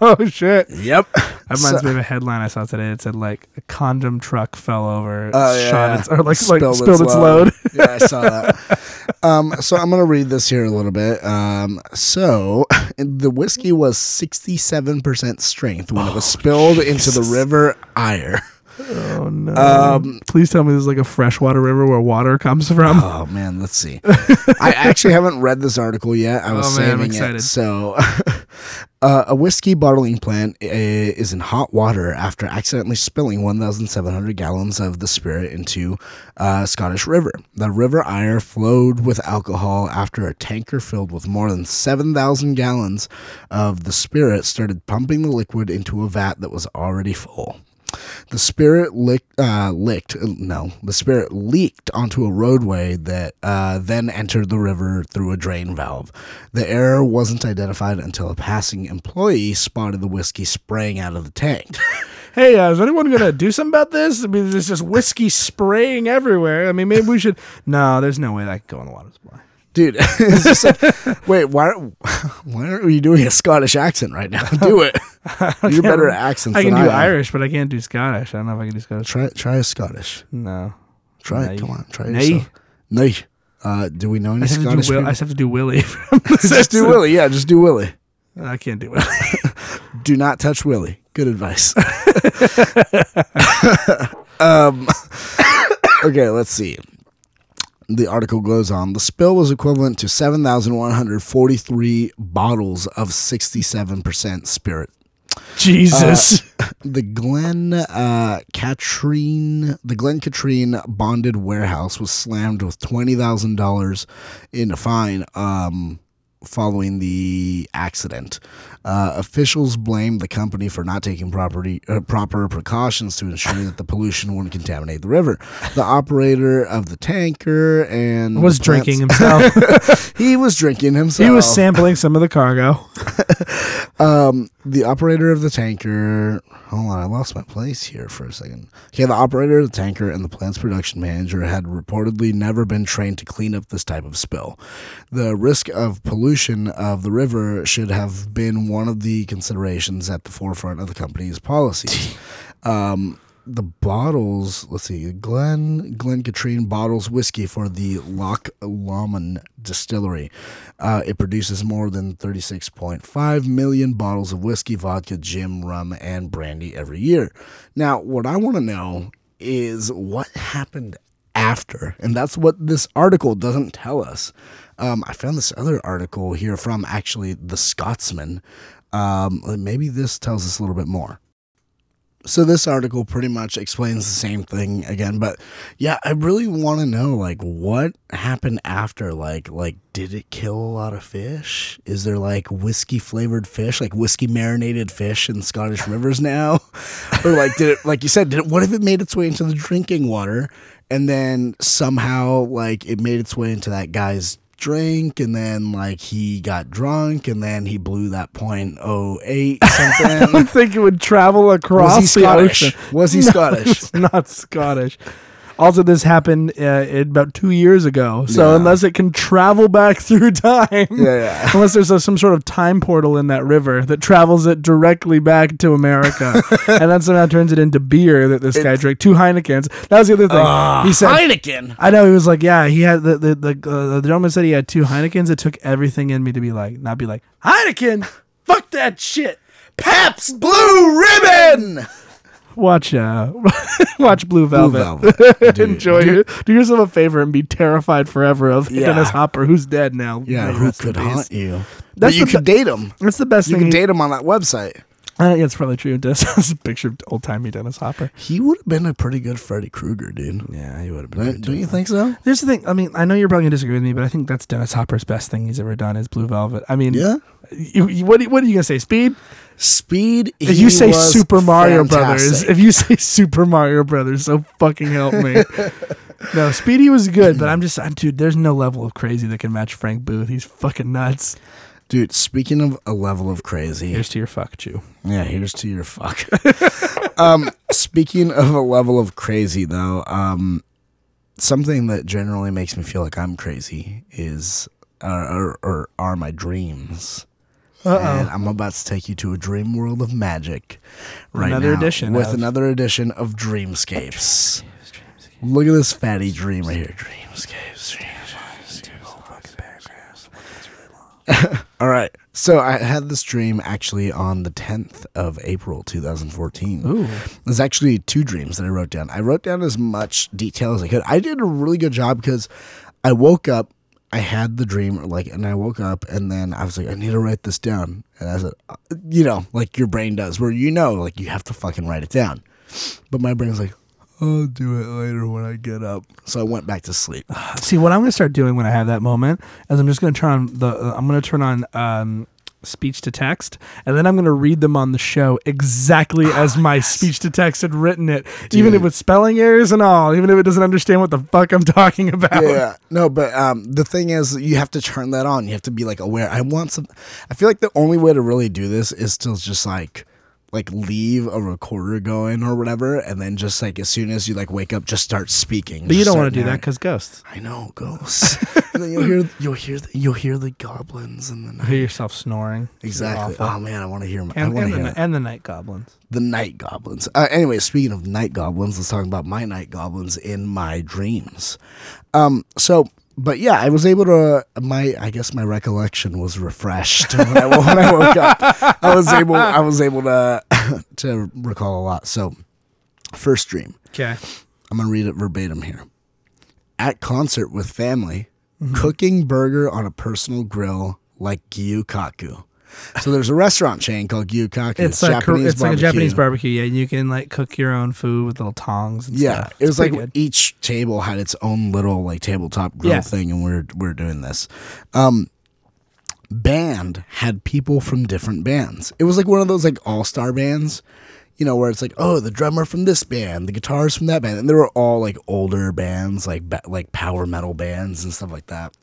oh shit! Yep. That reminds me of a headline I saw today. It said like a condom truck fell over, Oh, yeah, shot yeah. its or like Spilled like its spilled its load. yeah, I saw that. um, so I'm gonna read this here a little bit. Um, so the whiskey was 67% strength when it was spilled into the river Ayr. Oh no! Um, Please tell me this is like a freshwater river where water comes from. Oh man, let's see. I actually haven't read this article yet. I was Oh, man, I'm saving excited. it. So, uh, a whiskey bottling plant uh, is in hot water after accidentally spilling 1,700 gallons of the spirit into uh, Scottish River. The River Ayr flowed with alcohol after a tanker filled with more than 7,000 gallons of the spirit started pumping the liquid into a vat that was already full. The spirit licked, uh, licked, no, the spirit leaked onto a roadway that uh, then entered the river through a drain valve. The error wasn't identified until a passing employee spotted the whiskey spraying out of the tank. Hey, uh, is anyone gonna do something about this? I mean, there's just whiskey spraying everywhere. I mean, maybe we should. No, there's no way that can go in the water supply. Dude, like, wait, why, why aren't you doing a Scottish accent right now? Do it. You're better at accents I can do I. Irish, but I can't do Scottish. I don't know if I can do Scottish. Try, try a Scottish. No. Try it. Come on. Try it Nay. yourself. Nay. Uh, do we know any I just, have to Scottish do Will, I just have to do Willie. Just do Willie. Yeah, just do Willie. I can't do Willie. do not touch Willie. Good advice. um, okay, let's see. The article goes on. The spill was equivalent to 7,143 bottles of 67% spirit. Jesus. The Glen uh, Catrine, the Glen Catrine bonded warehouse was slammed with twenty thousand dollars in a fine um, following the accident. Uh, officials blamed the company for not taking property, uh, proper precautions to ensure that the pollution wouldn't contaminate the river. The operator of the tanker and was drinking himself. he was drinking himself. he was sampling some of the cargo. Um, the operator of the tanker. Hold on, I lost my place here for a second. Okay, the operator of the tanker and the plant's production manager had reportedly never been trained to clean up this type of spill. The risk of pollution of the river should have been one of the considerations at the forefront of the company's policies. um, the bottles, let's see, Glen Glen Catrine bottles whiskey for the Loch Lomond distillery. Uh, it produces more than 36.5 million bottles of whiskey, vodka, gin, rum, and brandy every year. Now, what I want to know is what happened after, and that's what this article doesn't tell us. Um, I found this other article here from actually the Scotsman. Um, maybe this tells us a little bit more. So this article pretty much explains the same thing again but yeah i really want to know like what happened after like like did it kill a lot of fish? Is there like whiskey flavored fish like whiskey marinated fish in scottish rivers now? Or like did it like you said did it what if it made its way into the drinking water and then somehow like it made its way into that guy's drink and then like he got drunk and then he blew that point oh eight something. I don't think it would travel across was he the Scottish? ocean. Was he No, Scottish? Not Scottish. Also, this happened uh, about two years ago. So Yeah. unless it can travel back through time, Yeah, yeah. unless there's a, some sort of time portal in that river that travels it directly back to America, and then somehow turns it into beer that this guy drank two Heinekens. That was the other thing. he said, Heineken. I know he was like, yeah, he had the the the, uh, the gentleman said he had two Heinekens. It took everything in me to be like, not be like Heineken, fuck that shit. Pabst Blue Ribbon. Watch uh, watch Blue Velvet. Velvet. Enjoy dude. it. Do yourself a favor and be terrified forever of Yeah. Dennis Hopper, who's dead now. Yeah, who could haunt you? That's but you the could date him. That's the best You thing. can he- date him on that website. Uh, yeah, it's probably true. Dennis has a picture of old timey Dennis Hopper. He would have been a pretty good Freddy Krueger, dude. Yeah, he would have Don't, don't you think so? Here's the thing. I mean, I know you're probably gonna disagree with me, but I think that's Dennis Hopper's best thing he's ever done is Blue Velvet. I mean, Yeah. You, you- what, what are you gonna say? Speed? Speed. If you say Super Mario Brothers, if you say Super Mario Brothers, so fucking help me. no, Speedy was good, but I'm just, I'm, dude. There's no level of crazy that can match Frank Booth. He's fucking nuts. Dude, speaking of a level of crazy, Here's to your fuck Jew. yeah, here's to your fuck. um, speaking of a level of crazy, though, um, something that generally makes me feel like I'm crazy is, uh, or, or are my dreams. And I'm about to take you to a dream world of magic. Right Another now, edition with of- another edition of Dreamscapes. Look at this fatty dream right here. Dreamscapes. Dreamscapes. All right. So I had this dream actually on the 10th of April 2014. Ooh. There's actually two dreams that I wrote down. I wrote down as much detail as I could. I did a really good job because I woke up, I had the dream, like, and I woke up, and then I was like, I need to write this down. And I said, uh, you know, like your brain does, where you know, like, you have to fucking write it down. But my brain's like, I'll do it later when I get up. So I went back to sleep. See, what I'm to start doing when I have that moment is I'm just to turn on the. I'm to turn on um, speech to text, and then I'm going to read them on the show exactly as my speech to text had written it, even if Dude. with spelling errors and all, even if it doesn't understand what the fuck I'm talking about. Yeah, no, but um, the thing is, you have to turn that on. You have to be like aware. I want some. I feel like the only way to really do this is to just like, like leave a recorder going or whatever, and then just like as soon as you like wake up, just start speaking. But you don't want to do that because ghosts. I know ghosts. and then you'll hear you'll hear the, you'll hear the goblins and the You night. hear yourself snoring. Exactly. Oh man, I want to hear I and, want and, to the, and the night goblins. the night goblins. Uh, anyway, speaking of night goblins, let's talk about my night goblins in my dreams. Um, so, but yeah, I was able to. My, I guess my recollection was refreshed when I, when I woke up. I was able, I was able to to recall a lot. So, first dream. Okay. I'm gonna read it verbatim here. At concert with family, cooking burger on a personal grill like Gyukaku. So there's a restaurant chain called Gyukaku. It's like Japanese it's like a Japanese barbecue. barbecue. Yeah, and you can like cook your own food with little tongs. And Yeah, stuff. it was like good. each table had its own little like tabletop grill Yeah. thing, and we're we're doing this. Um, band had people from different bands. It was like one of those like all star bands, you know, where it's like, oh, the drummer from this band, the guitarist from that band, and they were all like older bands, like like power metal bands and stuff like that.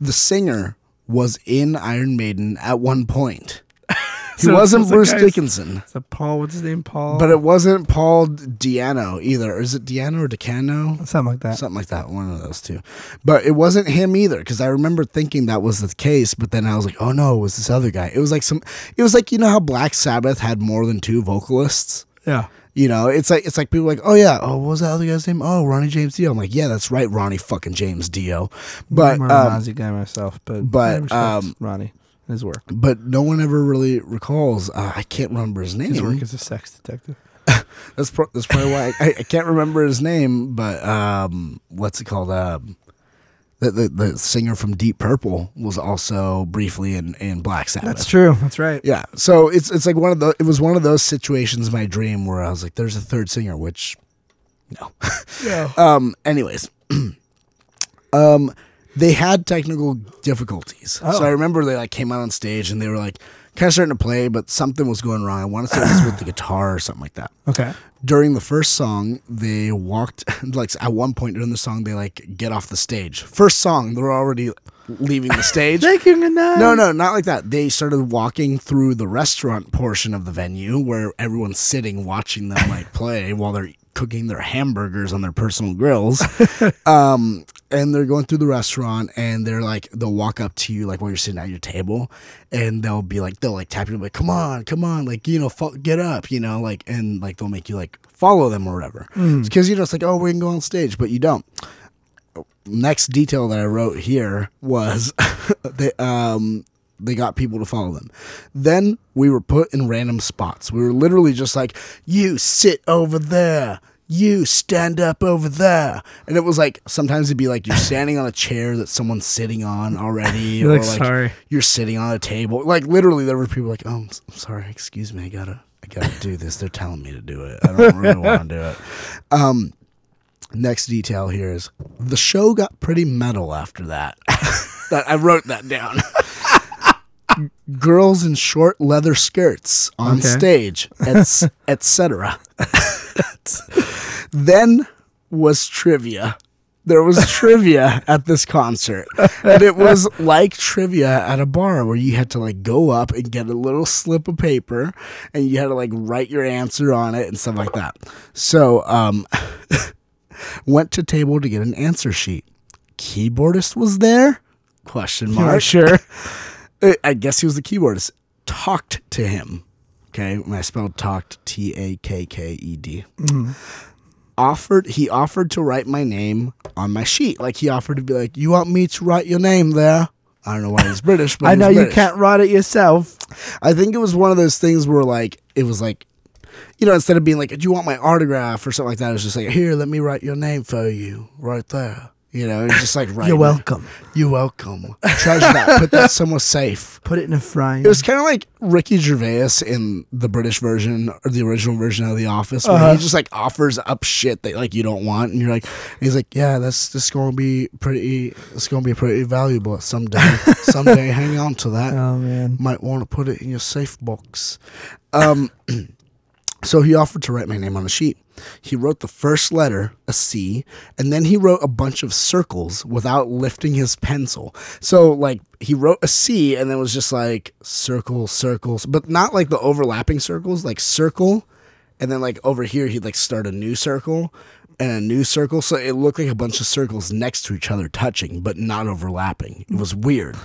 The singer was in Iron Maiden at one point. He So- wasn't Bruce guy's- Dickinson. Is that Paul? What's his name? Paul. But it wasn't Paul Di'Anno either. Is it Diano or Decano? something like that. Something like that. One of those two. But it wasn't him either because I remember thinking that was the case. But then I was like, oh no, it was this other guy. It was like some. It was like you know how Black Sabbath had more than two vocalists. Yeah. You know, it's like it's like people are like, oh yeah, oh what was that other guy's name? Oh, Ronnie James Dio. I'm like, yeah, that's right, Ronnie fucking James Dio. But I'm a um, Ozzy guy myself, but but, um, Ronnie and his work. but no one ever really recalls. Uh, I can't remember his name. His work as a sex detective. That's pro- that's probably why I, I can't remember his name, but um, what's it called? Um, the, the the singer from Deep Purple was also briefly in, in Black Sabbath. That's true. That's right. Yeah, so it's it's like one of the it was one of those situations in my dream where I was like, "There's a third singer," which no. Yeah. Um. Anyways, um, they had technical difficulties. Oh. So I remember they like came out on stage and they were like kind of starting to play, but something was going wrong. I want to say it was with the guitar or something like that Okay. During the first song, they walked like at one point during the song, they like get off the stage. First song, they're already leaving the stage. You. Good night. No, no, not like that. They started walking through the restaurant portion of the venue where everyone's sitting watching them like play while they're cooking their hamburgers on their personal grills. um, and they're going through the restaurant and they're like they'll walk up to you like while you're sitting at your table and they'll be like they'll like tap you like come on come on like you know fo- get up you know like and like they'll make you like follow them or whatever because you know it's like oh we can go on stage but you don't next detail that I wrote here was they um they got people to follow them. Then we were put in random spots. We were literally just like, you sit over there. You stand up over there. And it was like sometimes it'd be like you're standing on a chair that someone's sitting on already. You're or like, like sorry. you're sitting on a table. Like literally there were people like, Oh, I'm s- I'm sorry, excuse me, I gotta I gotta do this. They're telling me to do it. I don't really want to do it. Um next detail here is the show got pretty metal after that. that I wrote that down. Girls in short leather skirts on Okay. stage, etc. then was trivia. there was trivia at this concert. And it was like trivia at a bar where you had to like go up and get a little slip of paper and you had to like write your answer on it and stuff like that. So, um went to table to get an answer sheet. Keyboardist was there? Question mark. sure. Uh, I guess he was the keyboardist. Talked to him. Okay, when I spelled talked T A K K E D. Offered he offered to write my name on my sheet. Like he offered to be like, "You want me to write your name there?" I don't know why he's British, but I know you can't write it yourself. I think it was one of those things where like it was like, you know, instead of being like, "Do you want my autograph?" or something like that, it was just like, "Here, let me write your name for you right there." You know, it's just like right. You're welcome. You're welcome. Treasure that. Put that somewhere safe. Put it in a frame. It was kind of like Ricky Gervais in the British version or the original version of The Office, where Uh-huh. he just like offers up shit that like you don't want, and you're like, he's like, yeah, that's just going to be pretty. It's going to be pretty valuable someday. someday, hang on to that. oh man. Might want to put it in your safe box. Um, so he offered to write my name on a sheet. He wrote the first letter, a C, and then he wrote a bunch of circles without lifting his pencil. So, like, he wrote a C and then was just like circle, circles, but not like the overlapping circles, like circle. And then, like, over here, he'd like start a new circle and a new circle. So it looked like a bunch of circles next to each other touching, but not overlapping. It was weird.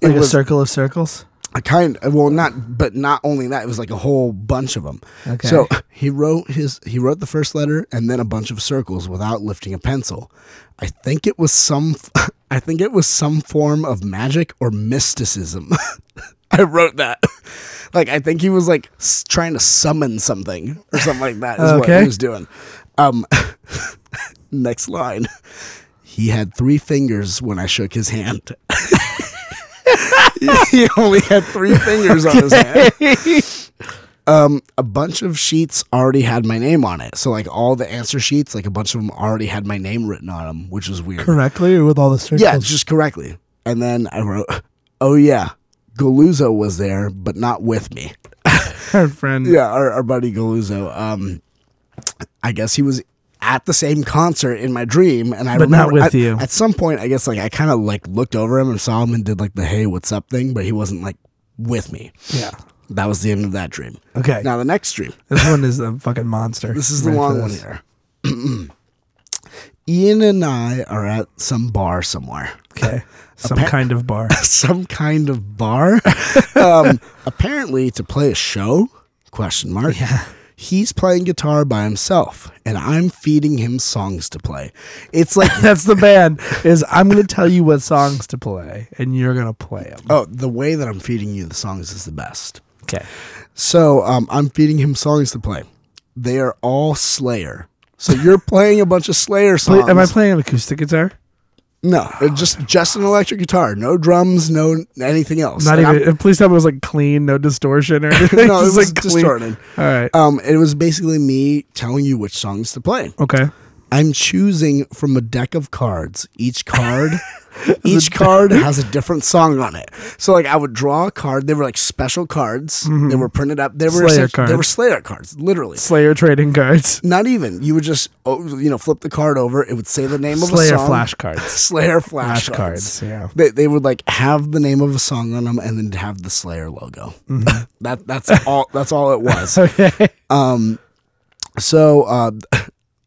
It Like a was circle of circles. A kind of, well not but not only that it was like a whole bunch of them Okay. so he wrote his he wrote the first letter and then a bunch of circles without lifting a pencil. I think it was some i think it was some form of magic or mysticism. I wrote that. Like i think he was like trying to summon something or something like that is what he was doing. Um next line. He had three fingers when i shook his hand he only had three fingers on his hand. Um, a bunch of sheets already had my name on it. So like all the answer sheets, like a bunch of them already had my name written on them, which was weird. Correctly or with all the circles? Yeah, just correctly. And then I wrote, "Oh yeah, Galuzzo was there, but not with me." Our friend. Yeah, our, our buddy Galuzzo. Um, I guess he was at the same concert in my dream, and I But not remember with at, you. At some point, I guess like I kind of like looked over him and saw him and did like the "Hey, what's up?" thing, but he wasn't like with me. Yeah. That was the end of that dream. Okay. Now the next dream. this one is a fucking monster. This is the Ready long one here. Ian and I are at some bar somewhere. Okay. Some Appa- kind of bar. some kind of bar. um, apparently to play a show? Question mark. Yeah. He's playing guitar by himself, and I'm feeding him songs to play. It's like That's the band. Is I'm gonna tell you what songs to play, and you're gonna play them. oh, the way that I'm feeding you the songs is the best. Okay. So um, I'm feeding him songs to play. They are all Slayer. So you're playing a bunch of Slayer Play, songs. am I playing an acoustic guitar? No, just just an electric guitar, no drums, no anything else. Not And even. Please tell me it was like clean, no distortion or anything. No, it was like, clean. distorted. All right. Um, it was basically me telling you which songs to play. Okay. I'm choosing from a deck of cards. Each card, each card has a different song on it. So like I would draw a card. They were like special cards. They were printed up. They were Mm-hmm. Slayer essentially- They were cards. Slayer cards, literally. Slayer trading cards. Not even. You would just oh, you know flip the card over. It would say the name of Slayer a song. Slayer flash, cards. Slayer Flash cards. Yeah. They, they would like have the name of a song on them and then have the Slayer logo. that that's all. That's all it was. Okay. Um, so uh,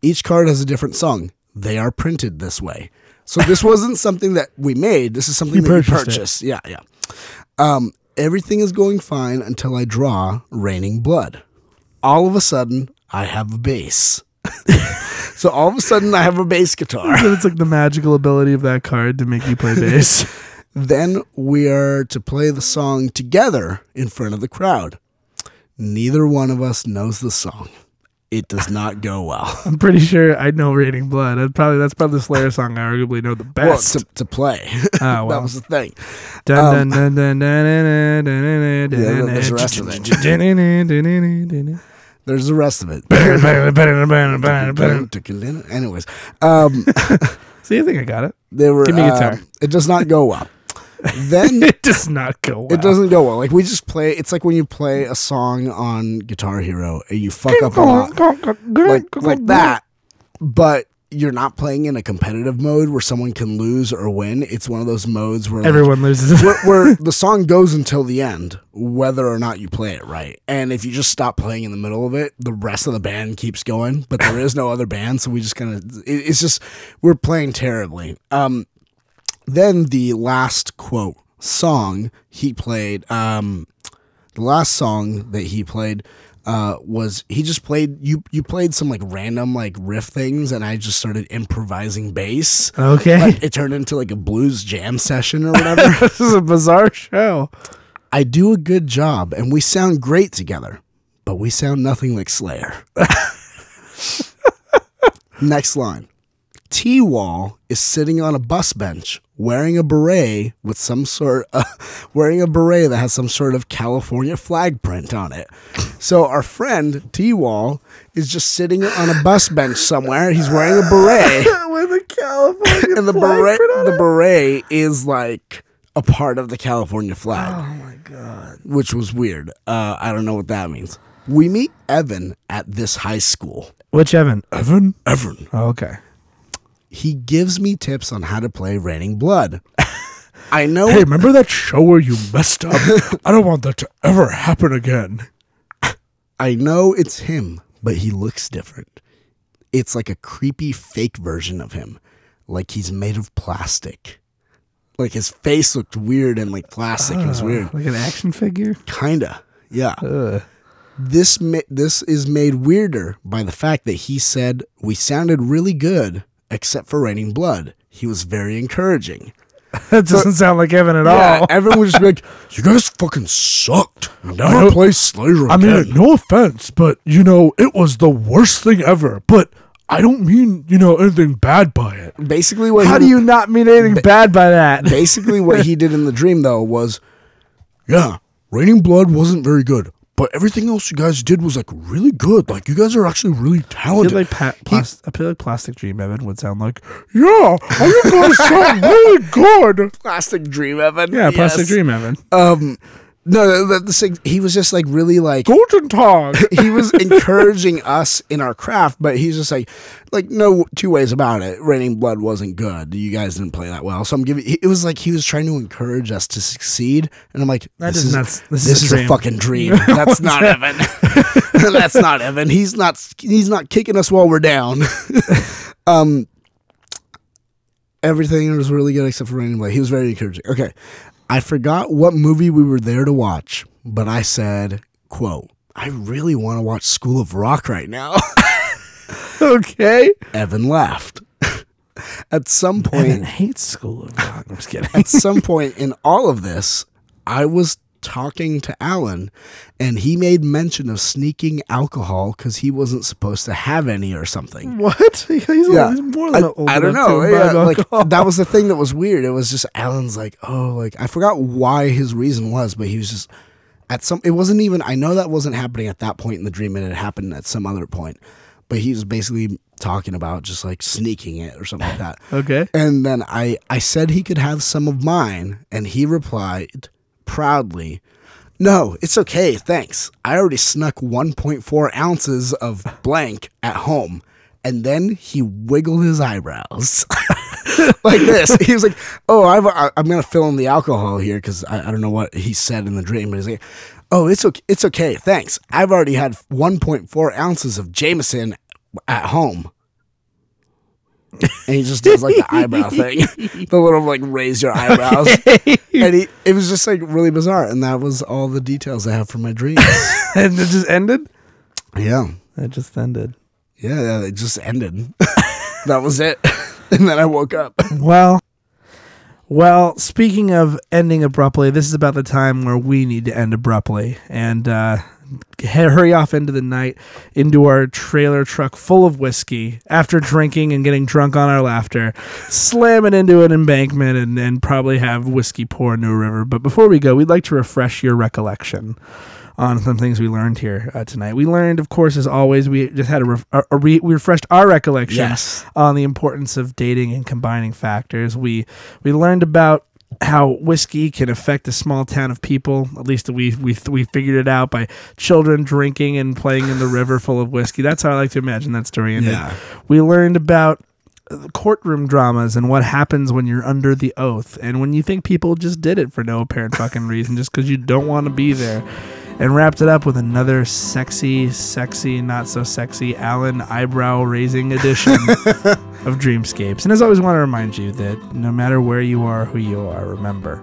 each card has a different song. They are printed this way. So this wasn't something that we made. This is something You that purchased it. purchased. Yeah, yeah. Um, everything is going fine until I draw Raining Blood. All of a sudden, I have a bass. so all of a sudden, I have a bass guitar. So it's like the magical ability of that card to make you play bass. Then we are to play the song together in front of the crowd. Neither one of us knows the song it does not go well. I'm pretty sure I know "Raining Blood." I'd probably that's probably the Slayer song I arguably know the best. Well, to, to play. Oh, well. that was the thing. There's the rest of it. There's the rest of it. Anyways, um, see, I think I got it. They were. Give me guitar. It does not go well. Then It does not go well. it doesn't go well. Like we just play. It's like when you play a song on Guitar Hero and you fuck up a lot. like like that. But you're not playing in a competitive mode where someone can lose or win. It's one of those modes where like, Everyone loses. where, where the song goes until the end, whether or not you play it right. And if you just stop playing in the middle of it, the rest of the band keeps going, but there is no other band, so we just kind of it, it's just we're playing terribly. Um, then the last quote song he played, um, the last song that he played. Uh, was he just played you you played some like random like riff things and I just started improvising bass. okay. Like, it turned into like a blues jam session or whatever. this is a bizarre show. I do a good job and we sound great together, but we sound nothing like Slayer. Next line. T Wall is sitting on a bus bench wearing a beret with some sort uh, wearing a beret that has some sort of California flag print on it. So our friend T Wall is just sitting on a bus bench somewhere. He's wearing a beret With a California flag. and the beret the beret is like a part of the California flag. Oh my god. which was weird. Uh, I don't know what that means. We meet Evan at this high school. Which Evan? Evan? Evan. Oh, okay. He gives me tips on how to play Raining Blood. I know. Hey, remember that show where you messed up? I don't want that to ever happen again. I know it's him, but he looks different. It's like a creepy fake version of him, like he's made of plastic. Like his face looked weird and like plastic. it was ah, weird. Like an action figure? Kinda. Yeah. Ugh. This ma- this is made weirder by the fact that he said we sounded really good except for raining blood. He was very encouraging. That doesn't sound like Evan at Yeah, all. everyone would just be like, "You guys fucking sucked. I Never play Slayer I again." mean, no offense, but you know, it was the worst thing ever. But I don't mean, you know, anything bad by it. basically, what How he, do you not mean anything bad by that? basically what he did in the dream though was, yeah, raining blood wasn't very good, but everything else you guys did was like really good. Like you guys are actually really I talented. feel like pa- plas- I feel like Plastic Dream Evan would sound like, yeah, you guys sound really good. Plastic Dream Evan. Yeah, Plastic Yes. Dream Evan. Um, no, the, the, thing- he was just like really like Golden Tog. he was encouraging us in our craft, but he's just like, like no two ways about it. Raining Blood wasn't good. You guys didn't play that well, so I'm giving. It was like he was trying to encourage us to succeed, and I'm like, That this is not- this, this is a is a fucking dream. That's not Evan. That's not Evan. He's not. He's not kicking us while we're down. um. Everything was really good except for Raining Blood. He was very encouraging. Okay. I forgot what movie we were there to watch, but I said, quote, I really want to watch School of Rock right now. okay. Evan laughed. At some point, Evan hates School of Rock. I'm just kidding. at some point in all of this, I was talking to Alan and he made mention of sneaking alcohol because he wasn't supposed to have any or something. what? He's, Yeah. he's more I, old I don't know. Yeah, like that was the thing that was weird. It was just Alan's like, oh, like I forgot why his reason was, but he was just at some. It wasn't even. I know that wasn't happening at that point in the dream. and It had happened at some other point, but he was basically talking about just like sneaking it or something like that. Okay. And then I I said he could have some of mine, and he replied proudly. No, it's okay, thanks. I already snuck 1.4 ounces of blank at home. And then he wiggled his eyebrows like this. He was like, "Oh, I've, I, I'm gonna fill in the alcohol here because I, I don't know what he said in the dream." But he's like, "Oh, it's okay. It's okay. Thanks. I've already had 1.4 ounces of Jameson at home." And he just does like the eyebrow thing, the little like raise your eyebrows, and he it was just like really bizarre. And that was all the details I have for my dreams. and it just ended? yeah, It just ended. yeah, yeah. It just ended. that was it. And then I woke up. Well, well. Speaking of ending abruptly, this is about the time where we need to end abruptly and uh, hurry off into the night, into our trailer truck full of whiskey. After drinking and getting drunk on our laughter, slam it into an embankment and, and probably have whiskey pour into a river. But before we go, we'd like to refresh your recollection on some things we learned here uh, tonight. We learned, of course, as always, we just had a, ref- a, a re- we refreshed our recollection Yes. on the importance of dating and combining factors. We we learned about how whiskey can affect a small town of people. At least we we we figured it out by children drinking and playing in the river full of whiskey. That's how I like to imagine that story ended. Yeah. We learned about uh, courtroom dramas and what happens when you're under the oath and when you think people just did it for no apparent fucking reason just because you don't want to be there. And wrapped it up with another sexy, sexy, not so sexy Alan eyebrow raising edition of Dreamscapes. And as I always want to remind you that no matter where you are, who you are, remember.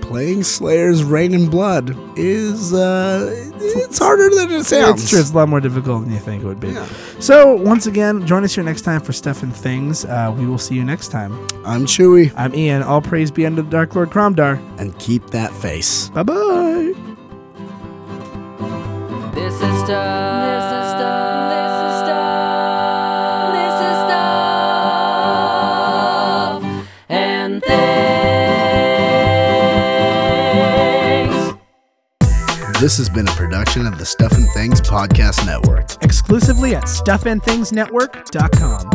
Playing Slayer's Raining Blood is uh it's harder than it sounds. It's true. It's a lot more difficult than you think it would be. So, once again, join us here next time for Stuff and Things. Uh, we will see you next time. I'm Chewy I'm Ian. All praise be unto the Dark Lord Cromdar. and keep that face. Bye bye. This is stuff. This is stuff. This is stuff. This is stuff. And things. This has been a production of the Stuff and Things Podcast Network. Exclusively at stuffandthingsnetwork.com.